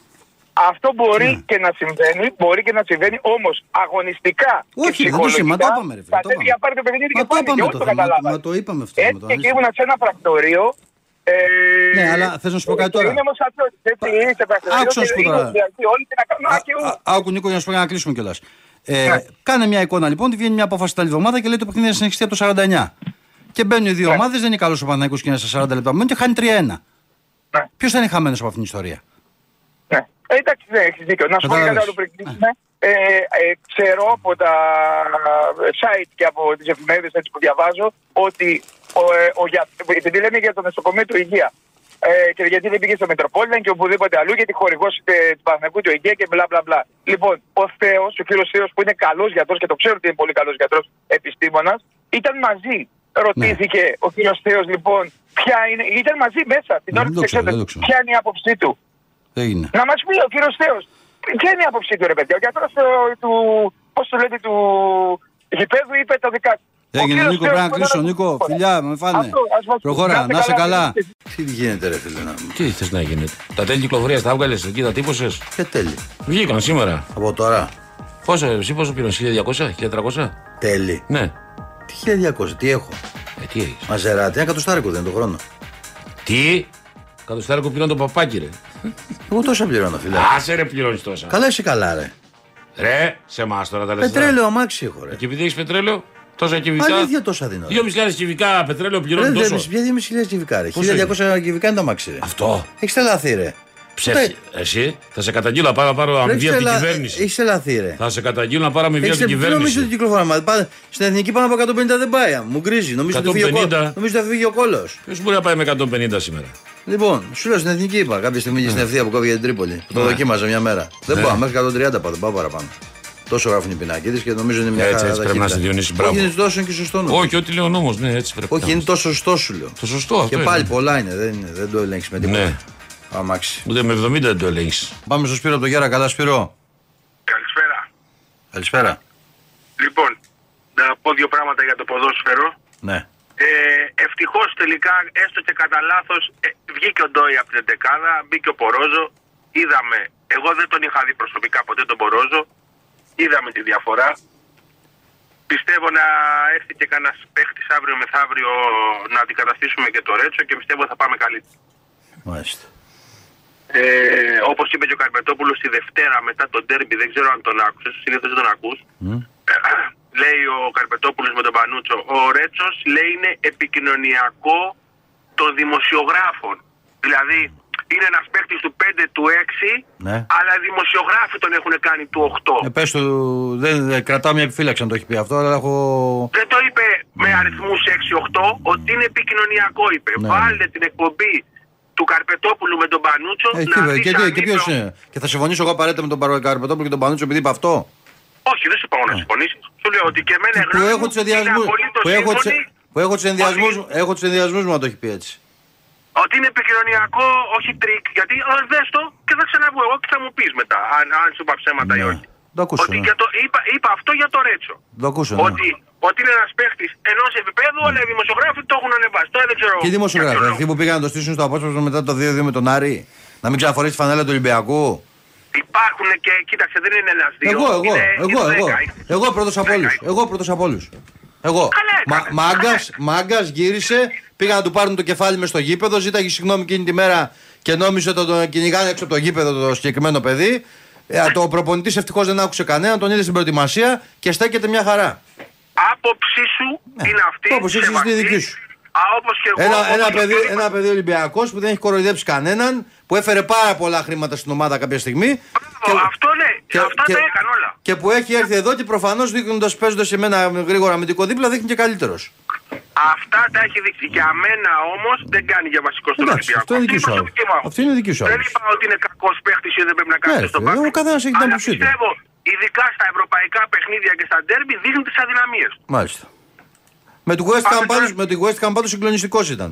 Αυτό μπορεί Ναι. και να συμβαίνει, μπορεί και να συμβαίνει, όμως αγωνιστικά. και Όχι, δεν το είπαμε, μα το ψυχολογικά, είπαμε, ρε φίλε. το κατέβηκε είπαμε. να πάρει το παιχνίδι Μα και το πάλι. Και είπαμε όλοι το το θέμα. καταλάβανε. Μα το είπαμε αυτό. Έτσι με το και αλήθεια. ήμουν σε ένα πρακτορείο. Ε, Ναι, αλλά θες να σου πω κάτι τώρα; Είναι όμως αυτό. Έτσι, είσαι πρακτορείο. Άκουσα να και σου πω είναι τώρα. Ολυμπιακοί Όλοι και να κάνουν Α- άκη ου. α- Άκου Νίκο για να σου πω για να κλείσουμε κιόλας. Ε, Ναι. Κάνε μια εικόνα λοιπόν, ότι βγαίνει μια απόφαση την άλλη εβδομάδα και λέει το παιχνίδι θα συνεχιστεί από το 49. Και μπαίνουν οι δύο Ναι. ομάδες, δεν είναι καλός ο Παναγιώτο και είναι στα 40 λεπτά μένουν και χάνει 3-1. Ναι. Ποιος θα είναι χαμένος από αυτήν την ιστορία; Ναι. Ε, εντάξει, ναι, έχεις δίκιο. Να σου πω κάτι Κατάλαβες. άλλο πριν κλείσουμε. Ε, ε, ξέρω από τα site και από τις εφημερίδες που διαβάζω ότι ο, ε, ο, για, επειδή λέμε για το νοσοκομείο του Υγεία ε, και γιατί δεν πήγε στο Μετροπόλιταν και οπουδήποτε αλλού γιατί χορηγός ε, του Παναγικού του Υγεία και μπλα μπλα μπλα. Λοιπόν, ο Θεός, ο κύριος Θεός που είναι καλός γιατρός και το ξέρω ότι είναι πολύ καλός γιατρός επιστήμονας, ήταν μαζί. Ρωτήθηκε ο κύριος Θεός λοιπόν ποια είναι. Ήταν μαζί μέσα την Ναι, ώρα δεν της το ξέρω, δεν το εξέτασης. ξέρω. Ποια είναι η άποψή του; Έγινε. Να μας πει ο κύριος Θεός. Ποια είναι η άποψή του, ρε παιδιά; Ο γιατρός του. Πώς το λέτε, του γηπέδου είπε τα δικά του. Ο Έγινε κύριος Νίκο, Θεός πρέπει να που κλείσω. ήταν- Νίκο, φιλιά, με φάνε. Αυτό, ας συνδυασμό. Προχώρα, να σε καλά. Τι γίνεται, ρε φίλε, να μου. Τι θες να γίνει; Τα τέλη κυκλοφορίας τα έβγαλες εκεί, τα τύπωσες; Και τέλει. Βγήκαν σήμερα. Από τώρα. Πόσο, εσύ πόσο πήρες, 1200, 1300. Τέλει. Ναι. Τι 1200, τι έχω; Ε, τι έχεις. Μαζεράτη, ένα κατοστάρικο δεν είναι το χρόνο. Τι; Κατοστάρικο πήραν το παπάκι, ρε. Εγώ τόσα πληρώνω, φίλε. Άσε ρε πληρώνεις τόσα. Καλά είσαι καλά, ρε. Ρε, σε εμάς τώρα τα λεφτά. Πετρέλαιο αμάξι έχω, ρε. Και επειδή έχεις πετρέλαιο, τόσα κυβικά. Αλήθεια τόσα δίνω. ρε. 2.500 κυβικά πετρέλαιο Ρε, πληρώνει τόσο. δεν- Για 2.500 κυβικά, ρε. Πόσο 1200 κυβικά είναι το αμάξι, ρε. Αυτό. Έχεις τρελαθεί, ρε. Ψεύτη. Εσύ θα σε καταγγείλω να πάρω να πάρω αμοιβή από την κυβέρνηση. Έχεις τρελαθεί, ρε. Θα σε καταγγείλω να πάρω αμοιβή από Έχεις την τι νομίζω ότι κυβέρνηση. κυκλοφορά. Μα πάμε- Στην εθνική πάνω από 150 δεν πάει. Μου γκρίζει. Νομίζω ότι φύγει ο 150. κόλος. Νομίζω ότι θα φύγει ο κόλος. Ποιος μπορεί να πάει με 150 σήμερα; Λοιπόν, σου λέω στην εθνική είπα κάποια στιγμή και στην ευθεία που κόβει για την Τρίπολη. Που το Ναι. δοκίμαζα μια μέρα. Δεν Ναι. πάω, μέχρι 130 πάω, δεν πάω παραπάνω. Τόσο γράφουν οι πινακίδες και νομίζω είναι μια Έτσι, χαρά έτσι πρέπει να ταχύτητα. είσαι, Διονύσης, μπράβο. Όχι, είναι τόσο και σωστό νομίζω. Όχι, ό,τι λέει ο νόμος, ναι, έτσι πρέπει. Όχι, να είναι τόσο σωστό σου λέω. Το σωστό αυτό. Και είναι. πάλι πολλά είναι, δεν, είναι, δεν το ελέγξεις με τίποτα. Ναι. Αμάξι. Ούτε με 70 δεν το ελέγχει. Πάμε στο Σπύρο από το Γιάρα, καλά Σπύρο. Καλησπέρα. Καλησπέρα. Λοιπόν, να πω δύο πράγματα για το ποδόσφαιρο. Ναι. Ε, Ευτυχώς τελικά, έστω και κατά λάθος, βγήκε ο Ντόι από την δεκάδα, μπήκε ο Πορόζο. Είδαμε, εγώ δεν τον είχα δει προσωπικά ποτέ τον Πορόζο. Είδαμε τη διαφορά. Πιστεύω να έρθει και κανένας παίχτης αύριο μεθαύριο να αντικαταστήσουμε και το Ρέτσο και πιστεύω θα πάμε καλύτερα. Μάλιστα. Ε, Όπως είπε και ο Καρπετόπουλος τη Δευτέρα μετά τον Ντέρμπι, δεν ξέρω αν τον άκουσες, συνήθως δεν τον ακούς. λέει ο Καρπετόπουλος με τον Πανούτσο. Ο Ρέτσος λέει είναι επικοινωνιακό των δημοσιογράφων. Δηλαδή είναι ένας παίκτης του 5 του 6, Ναι. αλλά οι δημοσιογράφοι τον έχουν κάνει του 8. Ε, πες του, δεν, δεν κρατάω μια επιφύλαξη αν το έχει πει αυτό, αλλά έχω. Δεν το είπε με αριθμούς 6-8, ότι είναι επικοινωνιακό είπε. Ναι. Βάλτε την εκπομπή του Καρπετόπουλου με τον Πανούτσο Ε, να τι, δεις και, αν τι- και ποιος είναι ο- είναι. Και θα συμφωνήσω εγώ απαραίτητα με τον Παρο- Καρπετόπουλο και τον Πανούτσο επειδή είπε αυτό. Όχι, δεν σου πάω να συμφωνήσει. Σου λέω ότι και εμένα Ναι. Που γνώμη έχω μου του ενδιασμού. είναι απολύτως Που έχω, τους- σύμφωνη που έχω τους ενδιασμού ότι- έχω τους ενδιασμούς μου να το έχει πει έτσι. Ότι είναι επικοινωνιακό, όχι τρίκ. Γιατί ε, δες το και θα ξαναβγώ εγώ και θα μου πεις μετά αν, αν σου είπα ψέματα ή Ναι. όχι. Το ακούσω, ότι ναι. για το, είπα, είπα αυτό για το Ρέτσο. Το ακούσω. ναι. Ότι, ότι είναι ένας παίχτης ενός επίπεδου, αλλά οι δημοσιογράφοι το έχουν ανεβάσει. Τώρα δεν ξέρω. Και οι για δημοσιογράφοι, ποιο αυτοί λόγος. που πήγαν να το στήσουν στο απόσπασμα μετά το 2-2 με τον Άρη, να μην ξαναφορέσει τη φανέλα του Ολυμπιακού. Υπάρχουν και κοίταξε, δεν είναι ένας δύο. Εγώ, εγώ, είναι, εγώ, είναι εγώ. δέκα. Εγώ πρώτος από όλους. Δέκα. Εγώ πρώτος από όλους. Εγώ. Καλά Μα, έκανες, μάγκας, καλά. μάγκας γύρισε, πήγα να του πάρουν το κεφάλι μες στο γήπεδο, ζήταγε συγγνώμη εκείνη τη μέρα και νόμιζε ότι τον κυνηγάνε έξω από το γήπεδο το συγκεκριμένο παιδί. Ε, το προπονητής ευτυχώς δεν άκουσε κανένα, τον είδε στην προετοιμασία και στέκεται μια χαρά. άποψή σου είναι αυτή. Ναι. όπως έχεις σεβαστή. τη δική σου. Α, όπως και εγώ. Ένα, όπως ένα, και παιδί, οποιοδήποτε. ένα παιδί Ολυμπιακός που δεν έχει κοροϊδέψει κανέναν, που έφερε πάρα πολλά χρήματα στην ομάδα κάποια στιγμή. Μπράβο, αυτό ναι, αυτά τα έκανε όλα. και που έχει έρθει εδώ και προφανώς δείχνοντας παίζοντας σε μένα γρήγορα αμυντικό δίπλα δείχνει και καλύτερος. Αυτά τα έχει δείξει. Για μένα όμως δεν κάνει για βασικό στον Εντάξει, Ολυμπιακό. αυτό είναι δική η σου προσωπική άποψη. μου άποψη. Αυτό είναι δική σου Δεν άποψη. είπα ότι είναι κακός παίχτης ή δεν πρέπει να κάνει Ναι, στον φίλε, πάγκο. ο καθένας έχει την Αλλά άποψή του. πιστεύω, ειδικά στα ευρωπαϊκά παιχνίδια και στα ντέρμπι, δείχνει τις αδυναμίες. Μάλιστα. Με του West Ham Πάμε πάντως, τώρα. με τη West Ham πάντως συγκλονιστικός ήταν.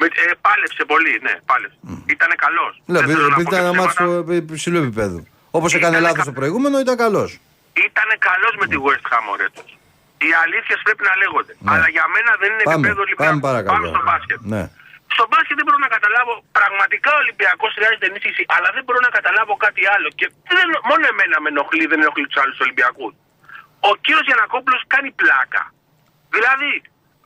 Με, ε, πάλεψε πολύ, ναι, πάλεψε. Ήταν καλός. Ναι, επειδή επειδή ήταν ένα μάτσο υψηλού επίπεδου. Όπως έκανε Ήτανε λάθος κα- το προηγούμενο, ήταν καλός. Ήταν καλός με τη West Ham ο Ρέτος. Οι αλήθειες πρέπει να λέγονται. Ναι. Αλλά για μένα δεν είναι Πάμε, επίπεδο Ολυμπιακού. πάμε παρακαλώ. Πάμε στο μπάσκετ. Ναι. Στο μπάσκετ δεν μπορώ να καταλάβω. Πραγματικά ο Ολυμπιακός χρειάζεται ενίσχυση, αλλά δεν μπορώ να καταλάβω κάτι άλλο. Και δεν, μόνο εμένα με ενοχλεί, δεν ενοχλεί τους άλλους Ολυμπιακούς. Ο κύριος Γιανακόπουλος κάνει πλάκα. Δηλαδή,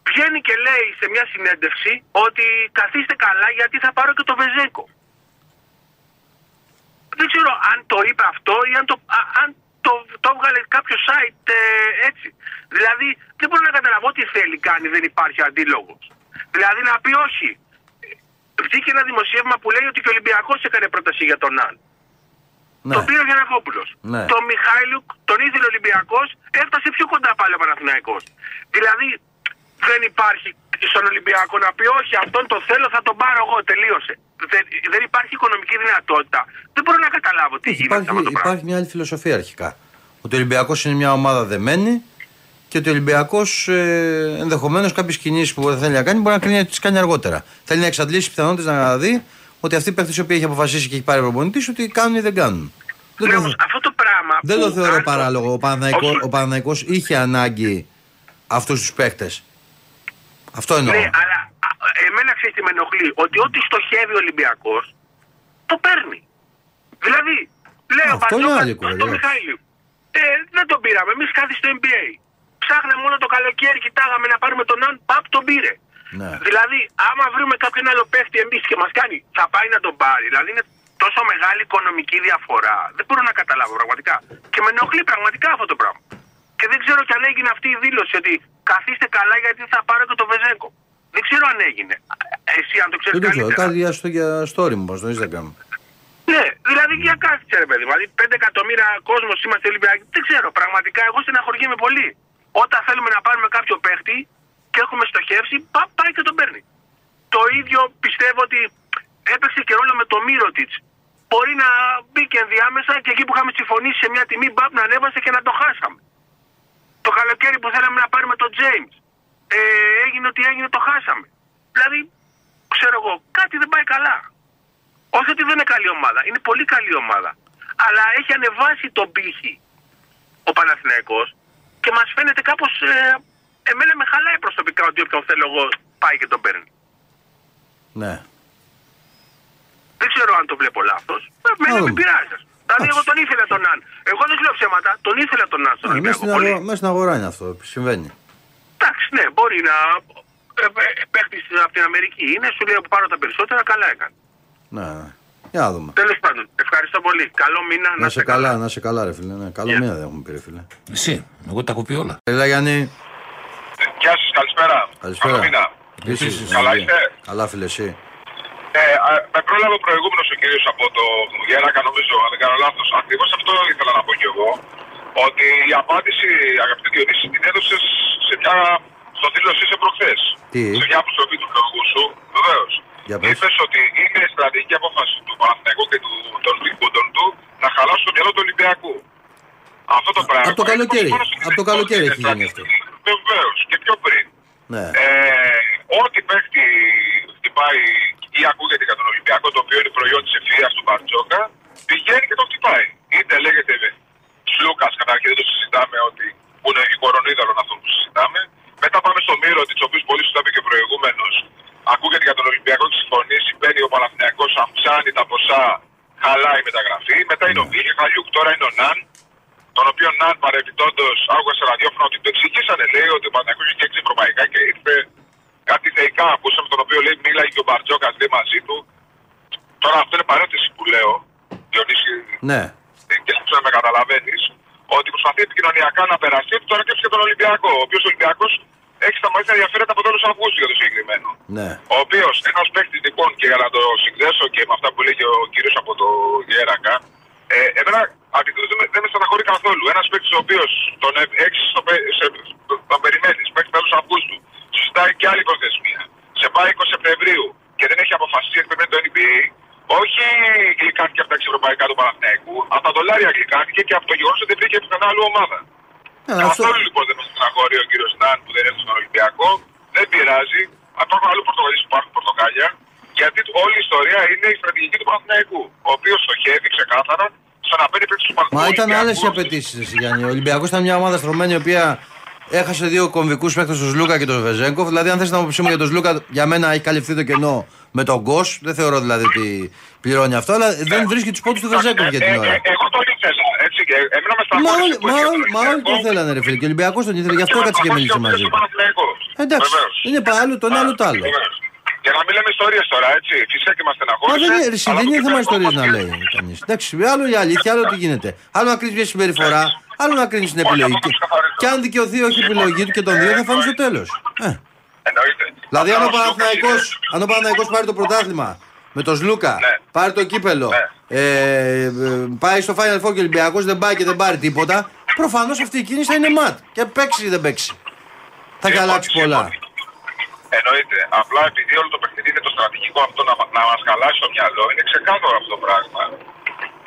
βγαίνει και λέει σε μια συνέντευξη ότι καθίστε καλά γιατί θα πάρω και το Βεζέκο. Δεν ξέρω αν το είπε αυτό ή αν το, α- αν το, το έβγαλε κάποιο site ε, έτσι. Δηλαδή δεν μπορώ να καταλάβω τι θέλει κάνει, δεν υπάρχει αντίλογος. Δηλαδή να πει όχι. Βγήκε ένα δημοσίευμα που λέει ότι και ο Ολυμπιακός έκανε πρόταση για τον Άν. Ναι. Το πήρε ο Γιανακόπουλος. Ναι. Το Μιχάηλουκ τον ήθελε ο Ολυμπιακός, έφτασε πιο κοντά πάλι ο Παναθηναϊκός. Δηλαδή δεν υπάρχει στον Ολυμπιακό να πει όχι, αυτόν το θέλω, θα τον πάρω εγώ, τελείωσε. Δεν, δεν υπάρχει οικονομική δυνατότητα. Δεν μπορώ να καταλάβω τι γίνεται Υπάρχει, αυτό το πράγμα. υπάρχει μια άλλη φιλοσοφία αρχικά. Ότι ο Ολυμπιακός είναι μια ομάδα δεμένη και ότι ο Ολυμπιακός ε, ενδεχομένως κάποιες κινήσεις που δεν θέλει να κάνει μπορεί να κρίνει να τις κάνει αργότερα. Θέλει να εξαντλήσει πιθανότητες να δει ότι αυτοί οι παίχτε οι οποίοι έχει αποφασίσει και έχει πάρει προπονητής ότι κάνουν ή δεν κάνουν. Δεν Ναι, το, όμως, αυτό το πράγμα. δεν που το θεωρώ αν το- παράλογο. Ο Παναθηναϊκός- Όχι. Ο Παναθηναϊκός είχε ανάγκη αυτούς τους παίχτε. Αυτό εννοώ. Ναι, αλλά α, ξέρεις τι με ενοχλεί; Ότι ό,τι στοχεύει ο Ολυμπιακός το παίρνει. Δηλαδή, λέει ο Αυτό είναι Μπαρτζόκας άλλη κουβέντα, στον εντάξει. Μιχαήλ. Ε, δεν τον πήραμε. Εμείς κάτι στο NBA. Ψάχνε μόνο το καλοκαίρι, κοιτάγαμε να πάρουμε τον Αν, παπ τον πήρε. Ναι. Δηλαδή, άμα βρούμε κάποιον άλλο παίχτη εμείς και μας κάνει, θα πάει να τον πάρει. Δηλαδή, είναι τόσο μεγάλη οικονομική διαφορά. Δεν μπορώ να καταλάβω πραγματικά. Και με ενοχλεί πραγματικά αυτό το πράγμα. Και δεν ξέρω κι αν έγινε αυτή η δήλωση ότι καθίστε καλά γιατί θα πάρω και το Βεζέκο. Δεν ξέρω αν έγινε. Εσύ αν το ξέρεις Δεν το ξέρω. καλύτερα. Κάτι για στο για story μου, στο Instagram. Ναι, δηλαδή για κάθισε ρε παιδί. Δηλαδή 5 εκατομμύρια κόσμος είμαστε Ολυμπιακοί. Δεν ξέρω, πραγματικά εγώ στεναχωριέμαι πολύ. Όταν θέλουμε να πάρουμε κάποιο παίχτη και έχουμε στοχεύσει, πά, πάει και τον παίρνει. Το ίδιο πιστεύω ότι έπαιξε και ρόλο με το Μύρωτιτς. Μπορεί να μπήκε ενδιάμεσα και εκεί που είχαμε συμφωνήσει σε μια τιμή, μπαπ να ανέβασε και να το χάσαμε. Το καλοκαίρι που θέλαμε να πάρουμε τον James. Ε, έγινε ότι έγινε, το χάσαμε. Δηλαδή, ξέρω εγώ, κάτι δεν πάει καλά. Όχι ότι δεν είναι καλή ομάδα. Είναι πολύ καλή ομάδα. Αλλά έχει ανεβάσει τον πύχη ο Παναθηναϊκός και μας φαίνεται κάπως... Ε, εμένα με χαλάει προσωπικά ότι όποιον θέλω εγώ πάει και τον παίρνει. Ναι. Δεν ξέρω αν το βλέπω λάθος. Εμένα δούμε. με πειράζει. Δηλαδή εγώ τον ήθελα τον Αν. Εγώ δεν λέω ψέματα. Τον ήθελα τον Αν στον Ναι, μέσα, Ολυμπιακό. στην πολύ. αγορά, μέσα στην αγορά είναι αυτό. Συμβαίνει. Εντάξει, ναι, μπορεί να... Ε, ε, παίχτης από την Αμερική είναι, σου λέει που πάρω τα περισσότερα, καλά έκανε. Ναι, ναι. Για να δούμε. Τέλος πάντων, ευχαριστώ πολύ. Καλό μήνα, Να σε καλά, να σε καλά, ρε φίλε. Ναι, καλό Γεια. μήνα δεν έχουμε πει, ρε φίλε. Εσύ, εγώ τα έχω πει όλα. Έλα, Γιάννη. Γεια σας, καλησπέρα. Καλησπέρα. Καλό μήνα. Επίσης, Καλά ναι. είστε; Καλά, φίλε, εσύ. Ε, α, με πρόλαβε ο προηγούμενος ο κύριος από το Γέρακα, νομίζω, αν δεν κάνω λάθος. Ακριβώς αυτό ήθελα να πω κι εγώ. Ότι η απάντηση, αγαπητέ Διονύση, την έδωσες σε μια. στο δήλωσή σε προχθές. Τι; Σε μια αποστολή του λόγου σου, βεβαίως. Για πες. Είπες ότι είναι στρατηγική απόφαση του Παναθηναϊκού και του, των δικούντων του να χαλάσουν το μυαλό του Ολυμπιακού. Αυτό το πράγμα. από το καλοκαίρι. Από το καλοκαίρι έχει γίνει αυτό. Βεβαίως και πιο πριν. Ναι. Ε, ό,τι παίχτη χτυπάει ή ακούγεται για τον Ολυμπιακό, το οποίο είναι προϊόν της ευθεία του Μπαρτζόκα, πηγαίνει και τον χτυπάει. Είτε λέγεται Σλούκας, καταρχήν δεν το συζητάμε ότι που είναι η κορονίδαλον αυτό που συζητάμε. Μετά πάμε στο Μύρο, της οποίος πολύ σωστά είπε και προηγούμενος. Ακούγεται για τον Ολυμπιακό και συμφωνήσει, μπαίνει ο Παναθηναϊκός, αυξάνει τα ποσά, χαλάει η μεταγραφή. Μετά είναι ο Μίγε Χαλιούκ, τώρα είναι ο Ναν, τον οποίο Ναν παρεμπιπτόντως άκουγα σε ραδιόφωνο ότι το εξηγήσανε, λέει ότι ο Παναθηναϊκός είχε έξι ευρωπαϊκά και ήρθε κάτι θεϊκά ακούσαμε τον οποίο λέει μίλαγε και ο Μπαρτζόκας λέει μαζί του. Τώρα αυτό είναι παρένθεση που λέω, Διονύση, Ναι. και δεν ξέρω αν με καταλαβαίνεις, ότι προσπαθεί επικοινωνιακά να περάσει ότι τώρα και τον Ολυμπιακό. Ο οποίος Ολυμπιακός έχει σταματήσει να ενδιαφέρεται από τέλο Αυγούστου για το συγκεκριμένο. Ναι. Ο οποίος ένας παίκτης λοιπόν και για να το συνδέσω και με αυτά που λέγει ο κύριος από το Γέρακα, ε, εμένα αντιθέτω δεν, με- δεν με στεναχωρεί καθόλου. Ένας παίκτης ο οποίος τον 6 στο, πέ- σε- τον περιμένεις μέχρι τέλο Αυγούστου, σου ζητάει και άλλη προθεσμία. Σε πάει 20 Σεπτεμβρίου και δεν έχει αποφασίσει γιατί περιμένει το NBA, όχι γλυκάνθηκε από τα 6 ευρωπαϊκά του Παναθηναϊκού, από τα δολάρια γλυκάνθηκε και από το γεγονός ότι δεν βρήκε πουθενά άλλη ομάδα. Ε, αυτό- Καθόλου λοιπόν δεν με στεναχωρεί ο κύριος Ναν που δεν έρθει στον Ολυμπιακό. Δεν πειράζει. Υπάρχουν άλλοι Πορτογαλίε που υπάρχουν πορτοκάλια. Γιατί όλη η ιστορία είναι η στρατηγική του Παναθηναϊκού. Ο οποίος στοχεύει ξεκάθαρα στο να παίρνει παίκτη του Μα Παναθηναϊκού. ήταν άλλες οι απαιτήσεις, εσύ Γιάννη. Ο Ολυμπιακός ήταν μια ομάδα στρωμένη η οποία έχασε δύο κομβικούς παίκτες, τον Σλούκα και τον Βεζέγκοφ. Δηλαδή, αν θες να μου για τον Σλούκα, για μένα έχει καλυφθεί το κενό με τον Γκος. Δεν θεωρώ δηλαδή ότι πληρώνει αυτό, αλλά δεν βρίσκει τους πόντους του Βεζέγκοφ για την ώρα. Ε, εγώ τον ήθελα. Έτσι, και εμένα με Μα στεναχώρησε όλοι, που μα, είχε όλοι, τον μα όλοι τον Ολυμπιακό θέλανε, ρε φίλε. Και ο Ολυμπιακός τον ήθελε, γι' αυτό και κάτσε και με μίλησε στεναχώρησε μαζί ο του. Παναθηναϊκός. Εντάξει, Βεβαίως. είναι πα- άλλο το ένα, άλλο το άλλο. Βεβαίως. Για να μην λέμε ιστορίες τώρα, έτσι. Φυσικά και μα Μα στεναχώρησε. δεν είναι, ρε, εσύ, αλλά δεν το είναι θέμα κυπέλλο ιστορίες όμως να και- λέει κανείς. Εντάξει, άλλο η αλήθεια, άλλο τι γίνεται. Άλλο να κρίνεις μια συμπεριφορά, άλλο να κρίνεις την Όχι, επιλογή. αυτό το Και, ξεκαθαρίζω. και αν δικαιωθεί όχι η επιλογή του και των δύο, θα φανεί στο τέλος. Ε. Εννοείται. Δηλαδή, αν ο Απλά Σλούκας Παναθηναϊκός, είναι- αν ο Παναθηναϊκός πάρει το πρωτάθλημα με τον Σλούκα, Ναι. πάρει το κύπελο, Ναι. ε, ε, πάει στο Final Four και ο Ολυμπιακός δεν πάει και δεν πάρει τίποτα, προφανώς αυτή η κίνηση θα είναι ματ. Και παίξει ή δεν παίξει. Θα έχει Σύμφωνοι, αλλάξει πολλά. Σύμφωνοι. Εννοείται. Απλά επειδή όλο το παιχνίδι είναι το στρατηγικό αυτό να, να μας χαλάσει το μυαλό, είναι ξεκάθαρο αυτό το πράγμα.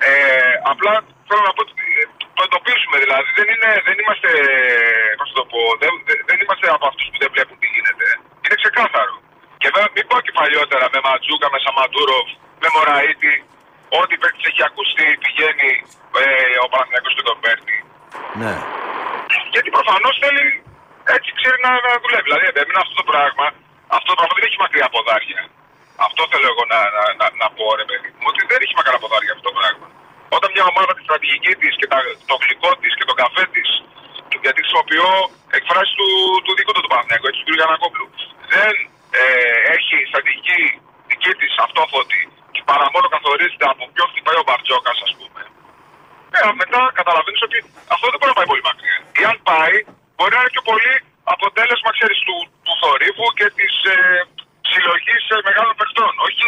Ε, απλά θέλω να πω ότι ε, το εντοπίσουμε δηλαδή. Δεν, είναι, δεν είμαστε, πώς θα το πω, δεν, δεν- δεν είμαστε από αυτούς που δεν βλέπουν τι γίνεται. Είναι ξεκάθαρο. Και βέβαια μην πω και παλιότερα με Ματζούκα, με Σαμαντούροφ, με Μωραήτη, ό,τι παίκτη έχει ακουστεί πηγαίνει ε, ο Παναθηναϊκός και τον παίρνει. Ναι. Γιατί προφανώς θέλει έτσι ξέρει να, να δουλεύει. Δηλαδή, εμένα αυτό το πράγμα, Αυτό το πράγμα δεν έχει μακριά ποδάρια. Αυτό θέλω εγώ να, να, να, να πω, ρε παιδί μου, ότι δεν έχει μακριά ποδάρια αυτό το πράγμα. Όταν μια ομάδα τη στρατηγική τη και τα, το γλυκό τη και τον καφέ τη, γιατί χρησιμοποιώ εκφράσει του, του δικού του του Παναθηναϊκού, έτσι του κ. Γιανακόπουλου, δεν ε, έχει στρατηγική δική τη αυτόφωτη και παρά μόνο καθορίζεται από ποιο χτυπάει ο Μπαρτζόκα, α πούμε. Ε, μετά καταλαβαίνει ότι αυτό δεν μπορεί να πάει πολύ μακριά. Ή αν πάει, μπορεί να είναι πιο πολύ αποτέλεσμα ξέρεις, του, του θορύβου και τη ε, συλλογή ε, μεγάλων παιχτών. Όχι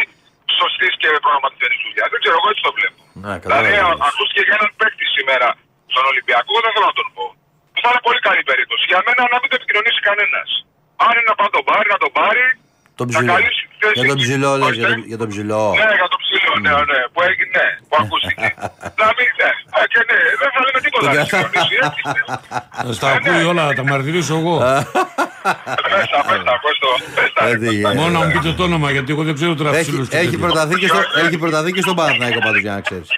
σωστή και προγραμματισμένη δουλειά. Δεν ξέρω, εγώ έτσι το βλέπω. Ναι, δηλαδή, κατάλαβα. α- ακούστηκε για έναν παίκτη σήμερα στον Ολυμπιακό, δεν θέλω να τον πω. Που θα είναι πολύ καλή περίπτωση. Για μένα να μην το επικοινωνήσει κανένα. Αν είναι να πάει να τον πάρει, να τον πάρει. Τον να ψηλό. καλύψει τη θέση. Για τον ψηλό, λες, Ορίστε. για τον- για τον ψηλό. Ναι, για τον ψηλό, ναι, ναι, που έγινε, ναι, που ακούστηκε. να μην, ναι, Α, και ναι, δεν θα λέμε τίποτα. να επικοινωνήσει, έτσι είναι. Θα στα ακούει όλα, θα τα μαρτυρήσω εγώ. Πες τα, πες τα, πες το, πες τα, Ε, ρε, τι πες τα. γίνεται. Μόνο να μου πείτε το όνομα, γιατί εγώ δεν ξέρω τώρα Έχει, ψηλούς και έχει, τέτοια. προταθεί και στο, έχει προταθεί και στον Παναθηναϊκό πάντως για να ξέρεις.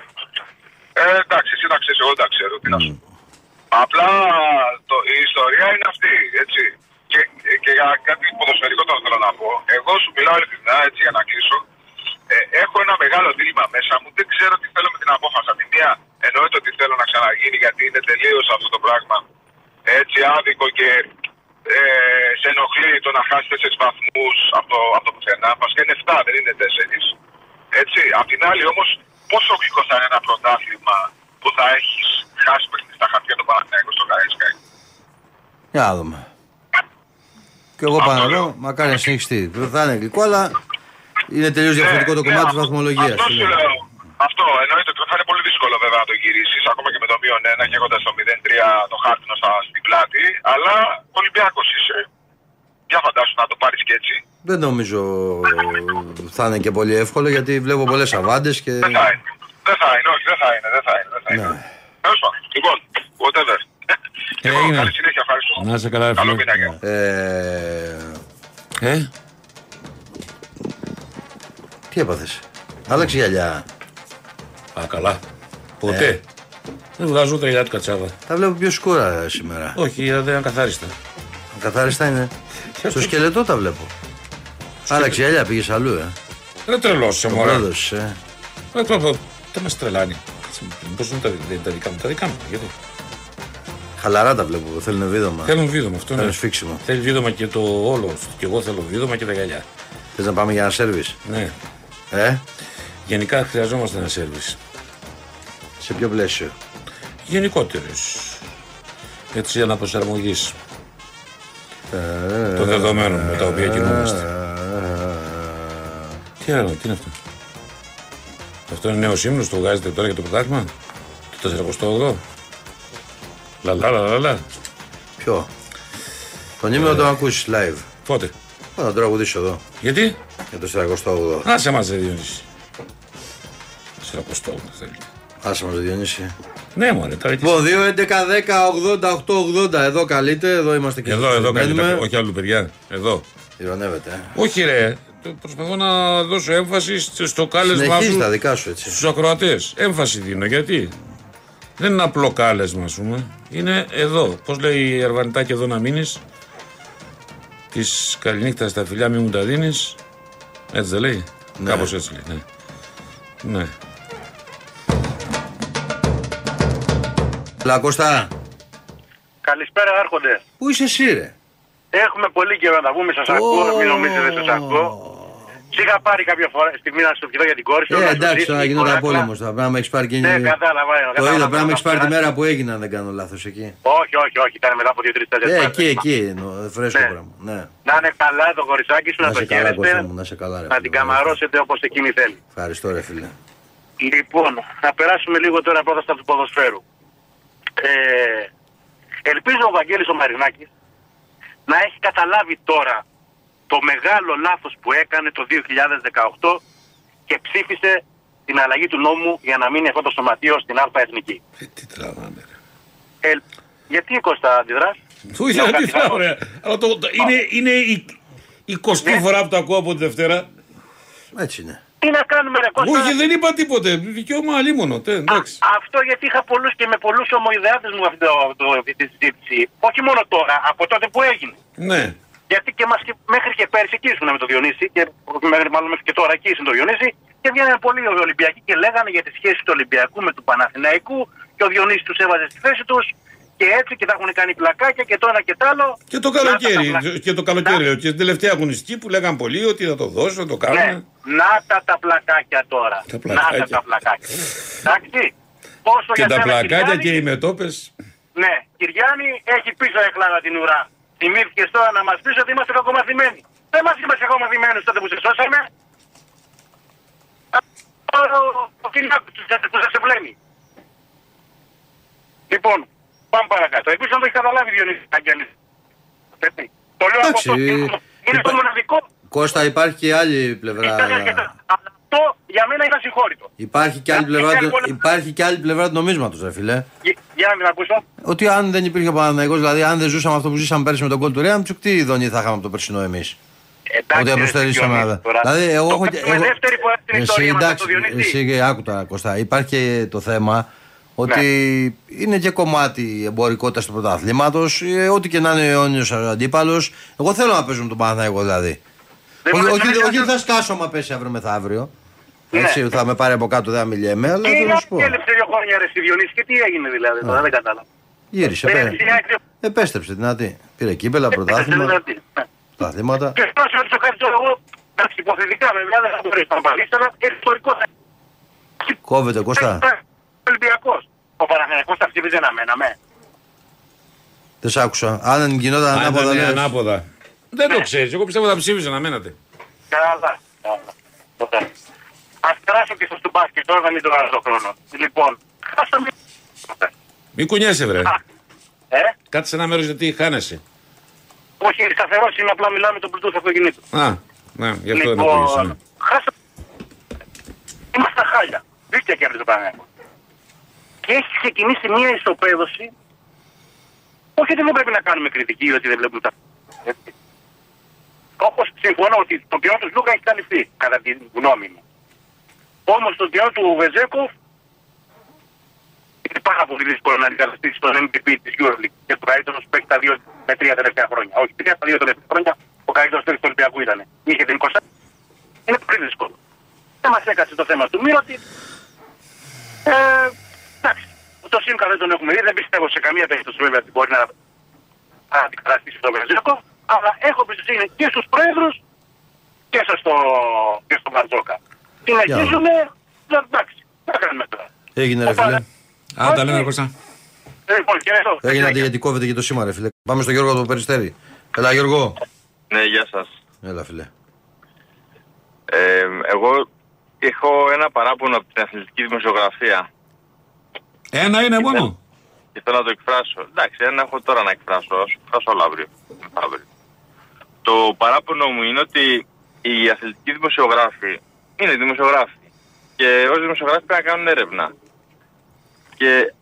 Ε, εντάξει, εσύ τα ξέρεις, εγώ τα ξέρω, τι να σου πω. Απλά το, η ιστορία είναι αυτή, έτσι. Και, και για κάτι ποδοσφαιρικό το θέλω να πω. Εγώ σου μιλάω ειλικρινά, έτσι, για να κλείσω. Ε, έχω ένα μεγάλο δίλημα μέσα μου. Δεν ξέρω τι θέλω με την απόφαση. Από τη μία εννοείται ότι θέλω να ξαναγίνει γιατί είναι τελείως αυτό το πράγμα έτσι άδικο και ε, σε ενοχλεί το να χάσει τέσσερι βαθμούς από το, από το πουθενά. Βασικά είναι 7, δεν είναι 4. Έτσι. Απ' την άλλη όμως, πόσο γλυκό θα είναι ένα πρωτάθλημα που θα έχεις χάσει παιχνίδι στα χαρτιά του Παναθηναϊκού στο Καραϊσκάκι. Για να δούμε. Και εγώ Αυτό πάνω λέω. εδώ, μακάρι να συνεχιστεί. Δεν θα είναι γλυκό, αλλά είναι τελείως διαφορετικό το Ναι, κομμάτι της αυτό- βαθμολογίας. Αυτό σου λέω. Αυτό εννοείται ότι θα είναι πολύ δύσκολο βέβαια να το γυρίσεις ακόμα και με το μείον 1 και έχοντας το 0-3 το χάρτινο στα, στην πλάτη. Αλλά Ολυμπιακός είσαι. Για φαντάσου να το πάρεις και έτσι. Δεν νομίζω θα είναι και πολύ εύκολο γιατί βλέπω πολλές αβάντες και. Δεν θα είναι. Δεν θα είναι, όχι, δεν θα είναι. Δεν θα είναι, δεν θα είναι. Ναι. Τέλος πάντων. Λοιπόν, whatever. Λοιπόν, Έγινε. καλή συνέχεια, ευχαριστώ. Να είσαι καλά, ρε Καλό φίλε. μήνα, γεια. Ε, Ε, τι έπαθε. Άλλαξε γυαλιά. α, καλά. Ποτέ. Δεν βγάζω ούτε για του κατσάβα. Τα βλέπω πιο σκούρα σήμερα. Όχι, δεν είναι καθάριστα. Καθάριστα είναι. Στο σκελετό τα βλέπω. Άλλαξε γυαλιά, πήγε αλλού, ε. Δεν τρελώσαι, Το μωρέ. πρόδωσε, ε. Δεν το- το- Δεν μα τρελάνει. Πώ είναι τα, δεν είναι τα δικά μου, τα δικά μου. Γιατί. Χαλαρά τα βλέπω, θέλουν βίδωμα. Θέλουν βίδωμα αυτό. Θέλουν Ναι. σφίξιμο. Θέλει βίδωμα και το όλο. Και εγώ θέλω βίδωμα και τα γυαλιά. Θες να πάμε για ένα σερβι. Ναι. Ε, Γενικά χρειαζόμαστε ένα σερβις. σε ποιο πλαίσιο; Γενικότερες. Έτσι αναπροσαρμογής Ε, των δεδομένων με τα οποία κινούμαστε. ε, Τι άλλο, τι είναι αυτό; Αυτό είναι νέος ύμνος, το βγάζετε τώρα για το πρωτάθλημα; Το 48ο. Λα λα λα λα, λα. Ποιο; Τον ήμουν να τον ακούσει live. Πότε; Θα τον τραγουδήσω εδώ Γιατί; για το 48ο. Άσε μας ρε Διονύση. 48ο θέλει. Άσε μας Διονύση. Ναι μωρέ, τώρα τι... Λοιπόν, 2, 11, 10, 80, 8, 80. Εδώ καλείτε, εδώ είμαστε και Εδώ, εσείς εδώ περιμένουμε. καλύτερα. Όχι άλλου παιδιά. Εδώ. Ηρωνεύεται. ε. Όχι ρε. Το Προσπαθώ να δώσω έμφαση στο- στο κάλεσμα Συνεχίζει σου τα δικά σου έτσι. στους ακροατές. Έμφαση δίνω. Γιατί; Δεν είναι απλό κάλεσμα, ας πούμε. Είναι εδώ. Πώς λέει η Ερβανιτάκη εδώ να μείνεις. Της καληνύχτας στα φιλιά, μη μου τα δίνεις. Έτσι δεν λέει; Ναι. Κάπως έτσι λέει. Ναι. ναι. Λα Κώστα, Καλησπέρα, Άρχοντε. πού είσαι εσύ ρε; Έχουμε πολύ καιρό να τα πούμε, σας ακούω, μην νομίζετε δεν σας ακούω. Σ' είχα πάρει κάποια φορά στιγμή να σου ευχηθώ για την κόρη σου. Ε, να σου εντάξει, ζήσει τώρα η γίνονται κοράκλα. απόλυμο. Θα πρέπει να με έχεις πάρει και. Ναι, κατάλαβα. ε, Το κατάλαβα, είδα, πρέπει να με έχεις πάρει τη κατάλαβα. μέρα που έγινε, αν δεν κάνω λάθος εκεί. Όχι, όχι, όχι, ήταν μετά από δύο-τρει τέσσερις Ε, εκεί, εκεί, εννοώ, φρέσκο Ναι. πράγμα. Ναι. Να είναι καλά το κοριτσάκι σου, να, Να το σε καλά, Κώστα χαίρεστε, μου, να σε καλά, ρε. να φίλε. την καμαρώσετε όπως εκείνη θέλει. Ευχαριστώ, ρε φίλε. Λοιπόν, να περάσουμε λίγο τώρα πρώτα στα του ποδοσφαίρου. Ε, ελπίζω ο Βαγγέλης ο Μαρινάκης να έχει καταλάβει τώρα το μεγάλο λάθος που έκανε το 2018 και ψήφισε την αλλαγή του νόμου για να μείνει αυτό το σωματείο στην ΑΕ Εθνική. Ε, τι τραβάμε ρε. Ε, γιατί Κώστα αντιδράς; Του ήθελα τι θα ωραία. Αλλά το, το- είναι, είναι η, η εικοστή Ναι. φορά που το ακούω από τη Δευτέρα. Έτσι είναι. Τι να κάνουμε ρε Κώστα; Όχι, δεν είπα τίποτε. Δικαίωμα αλίμονο. Τε, εντάξει. Α, αυτό γιατί είχα πολλούς και με πολλούς ομοειδεάτες μου αυτή, το, το, αυτή τη συζήτηση. Όχι μόνο τώρα, από τότε που έγινε. Ναι. Γιατί και, μας, και μέχρι και πέρσι εκεί ήσουν με το Διονύση, και μέχρι, μάλλον μέχρι και τώρα εκεί ήσουν το Διονύση, και βγαίνανε πολλοί οι Ολυμπιακοί και λέγανε για τη σχέση του Ολυμπιακού με του Παναθηναϊκού και ο Διονύσης τους έβαζε στη θέση τους και έτσι και θα έχουν κάνει πλακάκια και το ένα και το άλλο. Και το καλοκαίρι, Να τα πλα- και το καλοκαίρι, Να- λέω, και στην τελευταία αγωνιστική που λέγαν πολλοί ότι θα το δώσω, θα το κάνω. Ναι, να τα τα πλακάκια τώρα. Τα Να πλακάκια. τα τα πλακάκια. Εντάξει. Πόσο Και για τα σένα, πλακάκια Κυριάννη, και οι μετόπες. Ναι, Κυριάννη έχει πίσω εκλάνα την ουρά. Θυμήθηκε τώρα να μας πεις ότι είμαστε κακομαθημένοι. Δεν μας είμαστε κακομαθημένοι τότε που σε σώσαμε. Ο- Ο Κυριάκος που σε- που σε ξεπλένει. Λοιπόν, πάμε παρακάτω. Επίσης να το έχεις καταλάβει Διονύση Αγγέλης. Έτσι. Το λέω από Εντάξει, αυτό. Είναι- Είναι το υπά- μοναδικό. Κώστα, υπάρχει και άλλη πλευρά. Ήταν αρκετά. Αλλά Αυτό για μένα είναι ασυγχώρητο. Υπάρχει και άλλη Να- πλευρά, να- του- να- υπάρχει και άλλη πλευρά του νομίσματος, ρε φίλε. Γε- Για να μην ακούσω. Ότι αν δεν υπήρχε ο Παναθηναϊκός, δηλαδή αν δεν ζούσαμε αυτό που ζήσαμε πέρσι με τον κόλ του Ρέαμτσουκ, τι δονή θα είχαμε από το περσινό εμείς; Εντάξει, Ότι ρε, αποστελήσαμε. Διονύση, τώρα. Δηλαδή, εγώ Το έχω. κάνουμε δεύτερη φορά στην Εσύ ιστορία μας με εντάξει, το Διονύση. εσύ άκου τώρα, Κώστα. Υπάρχει και το θέμα ότι Ναι. είναι και κομμάτι εμπορικότητας του πρωταθλήματος. Ό,τι και να είναι ο αιώνιο αντίπαλος. Εγώ θέλω να παίζω με τον Παναθηναϊκό δηλαδή. Δεν Όχι, μου όχι, αρέσει να όχι κάνω- θα σκάσω άμα πέσει αύριο μεθαύριο. Ναι. Έτσι, θα με πάρει από κάτω, δεν θα μιλιέμαι, αλλά Τι θέλω να σου πω. έλειψε δύο χρόνια ρε στη Διονύση και τι έγινε δηλαδή τώρα, δεν κατάλαβα. Γύρισε, Ε, πέ- η ΑΕΚ δεν- επέστρεψε δυνατή. Πήρε κύπελα, πρωτάθλημα, Δηλαδή, ναι. πρωταθλήματα. Και θέλω να σε ρωτήσω κάτι τώρα εγώ, εντάξει, υποθετικά βέβαια δεν θα μπορέσει να παλίσει, αλλά ιστορικό θα Κόβεται, Κώστα. Ολυμπιακός. Ο Παναθηναϊκός τα ψήφιζε να μέναμε. Δεν σ' άκουσα. Αν γινόταν Αν ανάποδα, ήταν λες. ανάποδα. Δεν το ξέρεις. Εγώ πιστεύω θα ψήφιζε να μένατε. Καλά. καλά. Ωραία. Ας περάσω και στο μπάσκετ τώρα να μην το βάζω χρόνο. Λοιπόν, χάσαμε... Μη κουνιέσαι, βρε. Α, Ε, Κάτσε σε ένα μέρος γιατί χάνεσαι. όχι, σταθερός είναι, απλά μιλάμε το Bluetooth αυτοκινήτου. Α, ναι, γι' αυτό δεν ακούγεσαι. ναι. Λοιπόν, χάσα... Είμαστε χάλια. Δίκτυα κέρδισε το Παναγιώτο. Και έχεις ξεκινήσει μια ισοπαίδωση. Όχι ότι δεν πρέπει να κάνουμε κριτική ή ότι δεν βλέπουμε τα. Έτσι. Όπως συμφωνώ ότι το ποιό του Λούκα έχει καλυφθεί, κατά τη γνώμη μου. Όμω το ποιό του Βεζέκοφ είναι πάρα πολύ δύσκολο να αντικαταστήσει τον MVP της EuroLeague και το καλύτερο παίκτη τα δύο με τρία τελευταία χρόνια. Όχι, τρία στα δύο τελευταία χρόνια ο καλύτερος παίκτης του Ολυμπιακού ήταν. Είχε την 20. Είναι πολύ δύσκολο. Δεν μας έκατσε το θέμα του Μύρωτη. Ε, εντάξει. Το ΣΥΜΚΑ δεν τον έχουμε δει. Δεν πιστεύω σε καμία περίπτωση βέβαια ότι μπορεί να αντικαταστήσει τον Βεζέκο. Αλλά έχω εμπιστοσύνη και στους πρόεδρους και στο, και στον Μπαρτζόκα. Συνεχίζουμε. Εντάξει. Τι θα κάνουμε τώρα. Έγινε, ρε Οπότε, φίλε. Α, τα λέμε, Κώστα. ε, Λοιπόν, και εδώ. Έγινε αντί γιατί κόβεται και το σήμα, ρε φίλε. Πάμε στο Γιώργο από το Περιστέρι. Έλα, Γιώργο. Ναι, γεια σας. Έλα, φίλε. Ε, εγώ έχω ένα παράπονο από την αθλητική δημοσιογραφία Ένα είναι μόνο; και θέλω να το εκφράσω. Εντάξει, ένα έχω τώρα να εκφράσω. Θα σου εκφράσω όλα αύριο. μεθαύριο. Το παράπονο μου είναι ότι οι αθλητικοί δημοσιογράφοι είναι δημοσιογράφοι και ως δημοσιογράφοι πρέπει να κάνουν έρευνα. Και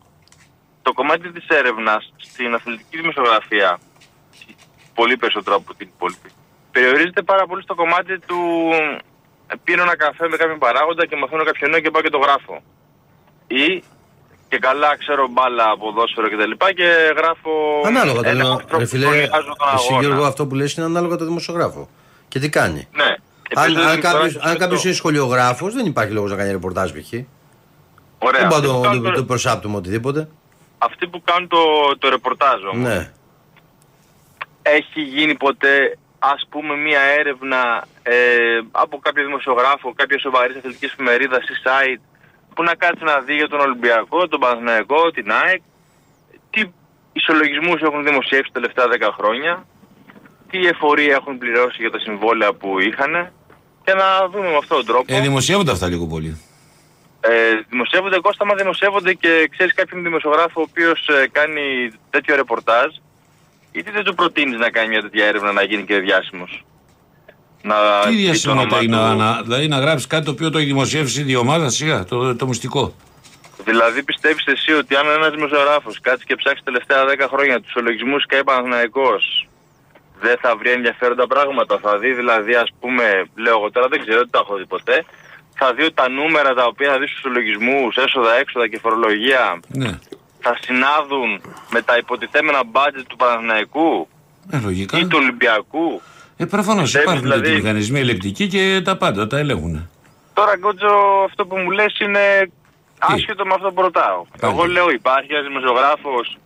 το κομμάτι της έρευνας στην αθλητική δημοσιογραφία πολύ περισσότερο από την υπόλοιπη περιορίζεται πάρα πολύ στο κομμάτι του ε, πίνω ένα καφέ με κάποιον παράγοντα και μαθαίνω κάποιο νέο και πάω και το γράφω. Ή και καλά ξέρω μπάλα, ποδόσφαιρο κτλ. Και, και γράφω. Ανάλογα το έλεγχο λέω. ανθρώπου Ρε που φίλε, σχολιάζουν τον εσύ αγώνα. Γιώργο, αυτό που λες είναι ανάλογα το δημοσιογράφο. Και τι κάνει. Ναι. Αν, Επίσης, αν, δεν κάποιος, τώρα- αν κάποιος είναι σχολιογράφος, δεν υπάρχει λόγος να κάνει ρεπορτάζ π.χ. Ωραία. Δεν πάω Αυτοί που το, κάνουν το, το- το προσάπτουμε οτιδήποτε. Αυτοί που κάνουν το, το ρεπορτάζ όμως, Ναι. έχει γίνει ποτέ ας πούμε μια έρευνα ε, από κάποιο δημοσιογράφο, κάποια σοβαρή αθλητική εφημερίδα ή site που να κάτσει να δει για τον Ολυμπιακό, τον Παναθηναϊκό, την ΑΕΚ τι ισολογισμούς έχουν δημοσιεύσει τα τελευταία 10 χρόνια τι εφορία έχουν πληρώσει για τα συμβόλαια που είχαν και να δούμε με αυτόν τον τρόπο. Ε, δημοσιεύονται αυτά λίγο πολύ. Ε, δημοσιεύονται Κώστα, μα δημοσιεύονται και ξέρεις κάποιον δημοσιογράφο ο οποίος κάνει τέτοιο ρεπορτάζ, γιατί δεν του προτείνεις να κάνει μια τέτοια έρευνα να γίνει και διάσημος; Να Τι πει το διασημότητα όνομά είναι, του. να, να- δηλαδή να γράψει κάτι το οποίο το έχει δημοσιεύσει η ομάδα σιγά, το, το μυστικό. Δηλαδή πιστεύεις εσύ ότι αν ένας δημοσιογράφος κάτσει και ψάξει τα τελευταία 10 χρόνια τους ολογισμούς και Παναθυναϊκό, δεν θα βρει ενδιαφέροντα πράγματα. Θα δει δηλαδή, ας πούμε, λέω εγώ τώρα δεν ξέρω, δεν τα έχω δει ποτέ. Θα δει ότι τα νούμερα τα οποία θα δει στους ολογισμού, έσοδα, έξοδα και φορολογία Ναι. θα συνάδουν με τα υποτιθέμενα budget του Παναθηναϊκού. Ε, λογικά. ή του Ολυμπιακού. Ε, προφανώς Πιστεύεις, υπάρχουν δηλαδή- τέτοιοι μηχανισμοί ελεκτικοί και τα πάντα τα ελέγχουν. Τώρα, Γκότζο, αυτό που μου λες είναι άσχετο με αυτό που ρωτάω. Πάλι. Εγώ λέω υπάρχει ένας δημοσιογράφος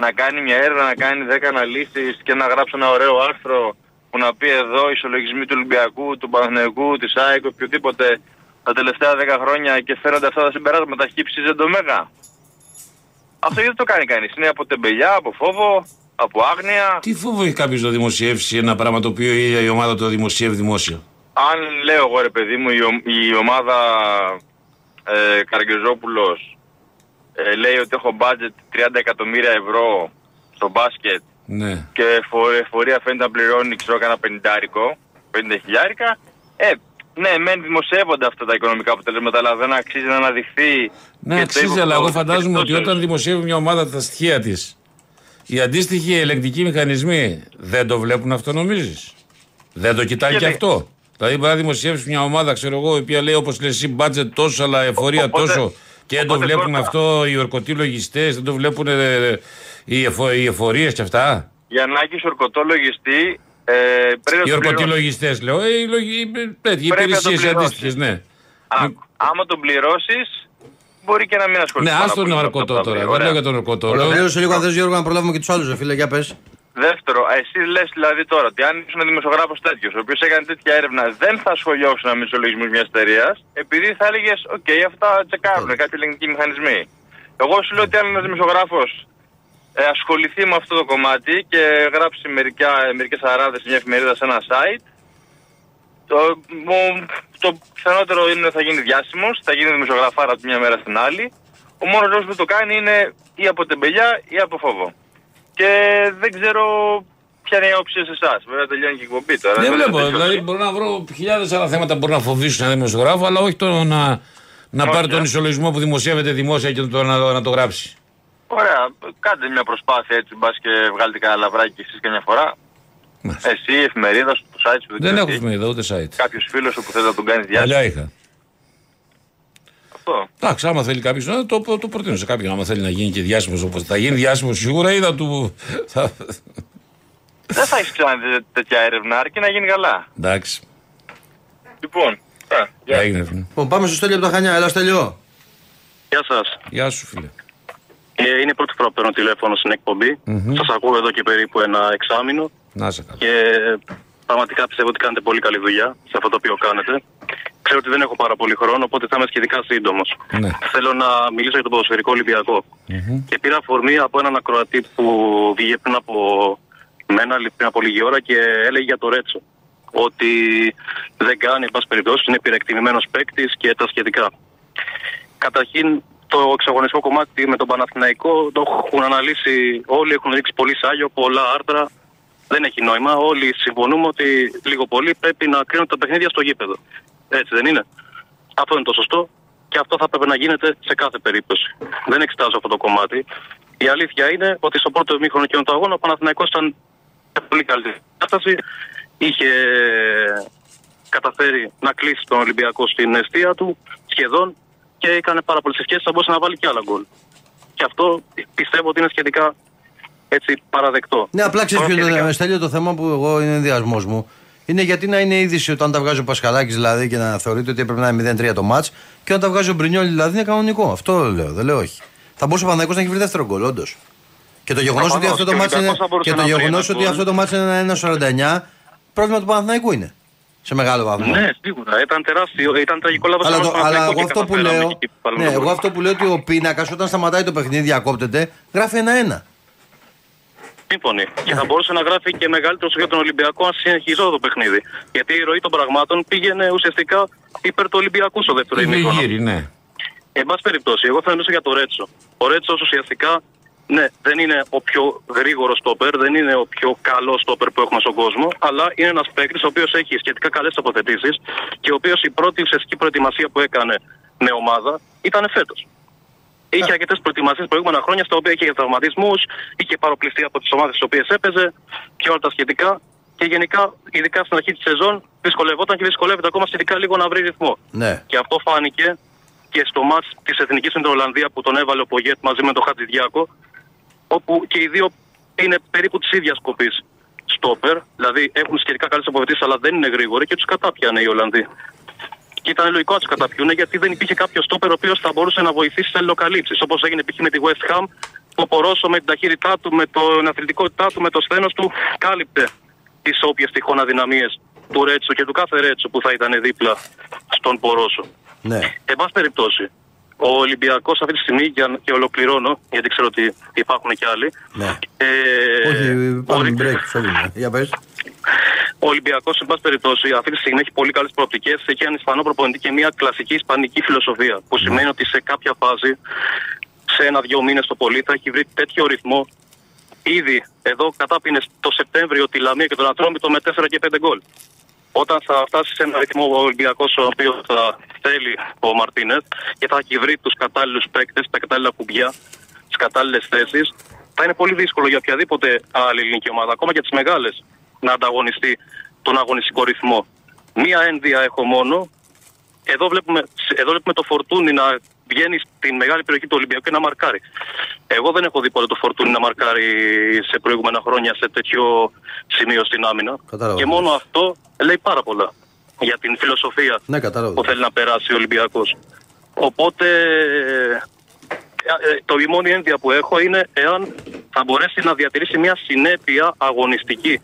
να κάνει μια έρευνα, να κάνει 10 αναλύσεις και να γράψει ένα ωραίο άρθρο που να πει εδώ οι ισολογισμοί του Ολυμπιακού, του Παναθηναϊκού, της ΑΕΚ, οποιοδήποτε τα τελευταία 10 χρόνια και φέρονται αυτά τα συμπεράσματα χύψη δεν το μέγα. Αυτό γιατί το κάνει κανείς; Είναι από τεμπελιά, από φόβο, από άγνοια; Τι φόβο έχει κάποιος να δημοσιεύσει ένα πράγμα το οποίο η η ομάδα το δημοσιεύει δημόσια; αν λέω εγώ ρε παιδί μου η, ο- η ομάδα ε, Καραγκεζόπουλος ε, λέει ότι έχω budget 30 εκατομμύρια ευρώ στο μπάσκετ Ναι. και φο- εφορία φαίνεται να πληρώνει ξέρω κάνα πενιντάρικο, 50 χιλιάρικα ε, ναι, μεν δημοσιεύονται αυτά τα οικονομικά αποτελέσματα, αλλά δεν αξίζει να αναδειχθεί. Ναι, και το αξίζει, ύψος αλλά εγώ της φαντάζομαι ότι περιπτώσεως. όταν δημοσιεύει μια ομάδα τα στοιχεία της, οι αντίστοιχοι ελεγκτικοί μηχανισμοί δεν το βλέπουν αυτό, νομίζεις; Δεν το κοιτάει και Γιατί; αυτό. Δηλαδή, μπορεί να δημοσιεύσεις μια ομάδα, ξέρω εγώ, η οποία λέει όπως λέει εσύ, budget τόσο, αλλά εφορία Οπότε- τόσο. Και δεν το οπότε βλέπουν τώρα- αυτό οι ορκωτοί λογιστές, δεν το βλέπουν ε, οι, εφο, οι εφορίες και αυτά; Για να έχει ορκωτό λογιστή, ε, πρέπει Οι να το ορκωτοί πληρώσεις. λογιστές, λέω. Ε, οι λογι- ε, τέτοιοι, οι Πρέπει να το υπηρεσίες πληρώσεις. αντίστοιχες, ναι. Α, άμα τον πληρώσεις, μπορεί και να μην Ναι, ασχοληθεί. άστον πάρα πολύ τον με αυτό ορκωτό που θα τώρα. βρει. Δεν Ωραία. λέω για τον ορκωτό. λέω- Ολοκλήρωσε λίγο αν θες Γιώργο να προλάβουμε και τους άλλους, φίλε, για πες. Δεύτερο, εσύ λες δηλαδή τώρα ότι αν ήσουν δημοσιογράφος τέτοιος, ο οποίος έκανε τέτοια έρευνα, δεν θα ασχολιόσουν με τους ισολογισμούς μιας εταιρείας, επειδή θα έλεγες, οκ, αυτά τσεκάρουν κάποιοι ελεγκτικοί μηχανισμοί. Εγώ σου λέω ότι αν ένας δημοσιογράφος ε, ασχοληθεί με αυτό το κομμάτι και γράψει μερικές αράδες σε μια εφημερίδα σε ένα site, το, μου- το πιθανότερο είναι ότι θα γίνει διάσημος, θα γίνει δημοσιογραφάρα από τη μια μέρα στην άλλη. Ο μόνος λόγος που το κάνει είναι ή από τεμπελιά ή από φόβο. Και δεν ξέρω ποια είναι η άποψη σε εσάς. Βέβαια τελειώνει και η εκπομπή τώρα. Δεν Βέβαια, βλέπω. τελειώσει. Δηλαδή μπορώ να βρω χιλιάδες άλλα θέματα που μπορούν να φοβήσουν ένα δημοσιογράφο, αλλά όχι το να, να Όχι, πάρει τον ε. ισολογισμό που δημοσιεύεται δημόσια και το, να, να το γράψει. Ωραία, κάντε μια προσπάθεια έτσι, μπας και βγάλετε κανένα λαβράκι εσείς καμιά φορά. Μάλιστα. Εσύ, η εφημερίδα σου, το site σου, Δεν έχω εφημερίδα ούτε site. Κάποιος φίλος σου που θέλει να τον κάνεις διάσημο. Παλιά είχα. Αυτό. Εντάξει, άμα θέλει κάποιος, το, το προτείνω σε κάποιον. Άμα θέλει να γίνει και διάσημος όπω θα γίνει διάσημος σίγουρα ή θα του. Θα... Δεν θα έχεις ξανά τέ- τέτοια έρευνα, αρκεί να γίνει καλά. Εντάξει, Λοιπόν, α, γεια. έγινε. φίλε. Λοιπόν, πάμε στο Στέλιο από τα Χανιά. Έλα, Στέλιο. Γεια σας. Γεια σου, φίλε. Ε, είναι η πρώτη φορά που παίρνω τηλέφωνο στην εκπομπή. Σας ακούω εδώ και περίπου ένα εξάμεινο Να σε καλά. και πραγματικά πιστεύω ότι κάνετε πολύ καλή δουλειά σε αυτό το οποίο κάνετε. Ξέρω ότι δεν έχω πάρα πολύ χρόνο, οπότε θα είμαι σχετικά σύντομος. Ναι. Θέλω να μιλήσω για τον ποδοσφαιρικό Ολυμπιακό. Και πήρα αφορμή από έναν ακροατή που βγήκε πριν από μένα, πριν από λίγη ώρα και έλεγε για το Ρέτσο. Ότι δεν κάνει, εν πάση περιπτώσει, είναι υπηρεκτιμημένο παίκτης και τα σχετικά. Καταρχήν, το εξαγωνιστικό κομμάτι με τον Παναθηναϊκό το έχουν αναλύσει όλοι, έχουν ρίξει πολύ σάγιο, πολλά άρθρα. Δεν έχει νόημα. Όλοι συμφωνούμε ότι λίγο πολύ πρέπει να κρίνουν τα παιχνίδια στο γήπεδο. Έτσι δεν είναι. Αυτό είναι το σωστό και αυτό θα πρέπει να γίνεται σε κάθε περίπτωση. Δεν εξετάζω αυτό το κομμάτι. Η αλήθεια είναι ότι στο πρώτο μήχρονο και το αγώνα ο Παναθηναϊκός ήταν σε πολύ καλύτερη κατάσταση. Είχε καταφέρει να κλείσει τον Ολυμπιακό στην αιστεία του σχεδόν και έκανε πάρα πολλές ευκαιρίε. Θα μπορούσε να βάλει και άλλα γκολ. Και αυτό πιστεύω ότι είναι σχετικά έτσι παραδεκτό. Ναι, απλά ξέρεις Τώρα ποιο είναι σχετικά- το Στέλιο, το θέμα που εγώ είναι ενδιασμός μου. Είναι γιατί να είναι είδηση όταν τα βγάζει ο Πασχαλάκης δηλαδή και να θεωρείται ότι έπρεπε να είναι 0-3 το μάτς και όταν τα βγάζει ο Μπρινιόλη δηλαδή είναι κανονικό. Αυτό λέω, δεν λέω όχι. Θα μπορούσε ο Παναγιώ να έχει βρει δεύτερο γκολ, όντως. Και το γεγονός ότι Προφανώς, αυτό το και ο μάτς είναι, Ολυμπιακός θα μπορούσε και το να βρει γεγονός ένα ότι γκολ. αυτό το μάτς είναι ένα 1-49 πρόβλημα του Παναθηναϊκού είναι. Σε μεγάλο βαθμό. Ναι, σίγουρα. Ήταν τεράστιο. Ήταν τραγικό λάθος. Αλλά, το, αλλά εγώ, αυτό που λέω, ναι, εγώ αυτό που λέω ότι ο πίνακας όταν σταματάει το παιχνίδι, διακόπτεται, γράφει ένα-ένα. Σύμφωνοι. Και θα μπορούσε να γράφει και μεγαλύτερο για τον Ολυμπιακό αν συνεχιζόταν το παιχνίδι. Γιατί η ροή των πραγμάτων πήγαινε ουσιαστικά υπέρ του Ολυμπιακού στο δεύτερο Είναι ημίχρονο. γύρι, ναι. Εν πάση περιπτώσει, εγώ θα μιλήσω για το Ρέτσο. Ο Ρέτσος ουσιαστικά ναι, δεν είναι ο πιο γρήγορος στόπερ, δεν είναι ο πιο καλός στόπερ που έχουμε στον κόσμο, αλλά είναι ένας παίκτης ο οποίος έχει σχετικά καλές τοποθετήσεις και ο οποίος η πρώτη ουσιαστική προετοιμασία που έκανε με ομάδα ήταν φέτος. Είχε αρκετές προετοιμασίες προηγούμενα χρόνια στα οποία είχε τραυματισμούς, είχε παροπληστεί από τις ομάδες στις οποίες έπαιζε και όλα τα σχετικά. Και γενικά, ειδικά στην αρχή της σεζόν, δυσκολευόταν και δυσκολεύεται ακόμα σχετικά λίγο να βρει ρυθμό. Ναι. Και αυτό φάνηκε και στο μάτς της Εθνικής με την Ολλανδίας που τον έβαλε ο Πογέτ μαζί με τον Χατζηδιάκο όπου και οι δύο είναι περίπου της ίδιας κοπής. στόπερ, δηλαδή έχουν σχετικά καλές αποβετήσει, αλλά δεν είναι γρήγοροι και τους κατάπιανε οι Ολλανδοί. Και ήταν λογικό να του καταπιούν γιατί δεν υπήρχε κάποιο στόπερ ο οποίος θα μπορούσε να βοηθήσει σε αλληλοκαλύψει. Όπως έγινε π.χ. με τη West Ham, που ο Πορόσο με την ταχύτητά του, με την αθλητικότητά του, με το σθένο του, κάλυπτε τις όποιες τυχόν αδυναμίες του Ρέτσου και του κάθε Ρέτσου που θα ήταν δίπλα στον Πορόσο. Ναι. Εν πάση περιπτώσει, ο Ολυμπιακός αυτή τη στιγμή, για, και ολοκληρώνω, γιατί ξέρω ότι υπάρχουν και άλλοι. Ναι. Ε, Όχι, πάμε μπορεί- break, φεύγουμε. Για πες. ο Ολυμπιακός, εν πάση περιπτώσει, αυτή τη στιγμή έχει πολύ καλές προοπτικές. Έχει έναν Ισπανό προπονητή και μια κλασική Ισπανική φιλοσοφία. Που σημαίνει ότι σε κάποια φάση, σε ένα-δύο μήνες το πολύ, θα έχει βρει τέτοιο ρυθμό. Ήδη εδώ κατάπινε το Σεπτέμβριο τη Λαμία και τον Ατρόμητο με 4 και 5 γκολ. Όταν θα φτάσει σε ένα ρυθμό ο Ολυμπιακό, ο οποίο θα θέλει ο Μαρτίνεθ και θα έχει βρει τους κατάλληλους παίκτες, τα κατάλληλα κουμπιά, τις κατάλληλες θέσεις, θα είναι πολύ δύσκολο για οποιαδήποτε άλλη ελληνική ομάδα, ακόμα και τις μεγάλες, να ανταγωνιστεί τον αγωνιστικό ρυθμό. Μία ένδυα έχω μόνο. Εδώ βλέπουμε, εδώ βλέπουμε το φορτούνι να βγαίνει στην μεγάλη περιοχή του Ολυμπιακού και να μαρκάρει. Εγώ δεν έχω δει ποτέ το φορτούνι να μαρκάρει σε προηγούμενα χρόνια σε τέτοιο σημείο στην άμυνα. Κατάλαβα. Και μόνο αυτό λέει πάρα πολλά για την φιλοσοφία Ναι, κατάλαβα. που θέλει να περάσει ο Ολυμπιακός. Οπότε ε, ε, το η μόνη ένδια που έχω είναι εάν θα μπορέσει να διατηρήσει μια συνέπεια αγωνιστική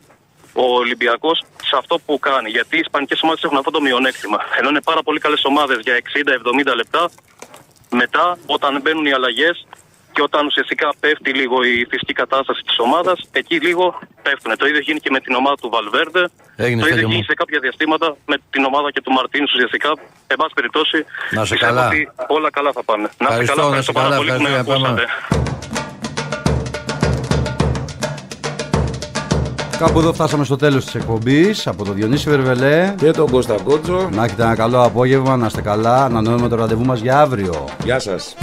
ο Ολυμπιακός σε αυτό που κάνει. Γιατί οι Ισπανικές ομάδες έχουν αυτό το μειονέκτημα. Ενώ είναι πάρα πολύ καλές ομάδες για 60-70 λεπτά, μετά όταν μπαίνουν οι αλλαγές και όταν ουσιαστικά πέφτει λίγο η φυσική κατάσταση της ομάδας, εκεί λίγο πέφτουν. Το ίδιο γίνει και με την ομάδα του Βαλβέρντε. Έγινε, το ίδιο Στέλιο μου. γίνει σε κάποια διαστήματα με την ομάδα και του Μαρτίνους ουσιαστικά. Εν πάση περιπτώσει, Να σε πιστεύω καλά. ότι όλα καλά θα πάνε. Να είστε Ευχαριστώ, καλά, να σε ευχαριστώ πάρα καλά, πολύ που με ευχαριστώ, για ακούσατε. Κάπου εδώ φτάσαμε στο τέλος της εκπομπής από τον Διονύση Βερβελέ. Και τον Κώστα Κότσο. Να έχετε ένα καλό απόγευμα, να είστε καλά. Ανανεώνουμε το ραντεβού μας για αύριο. Γεια σας.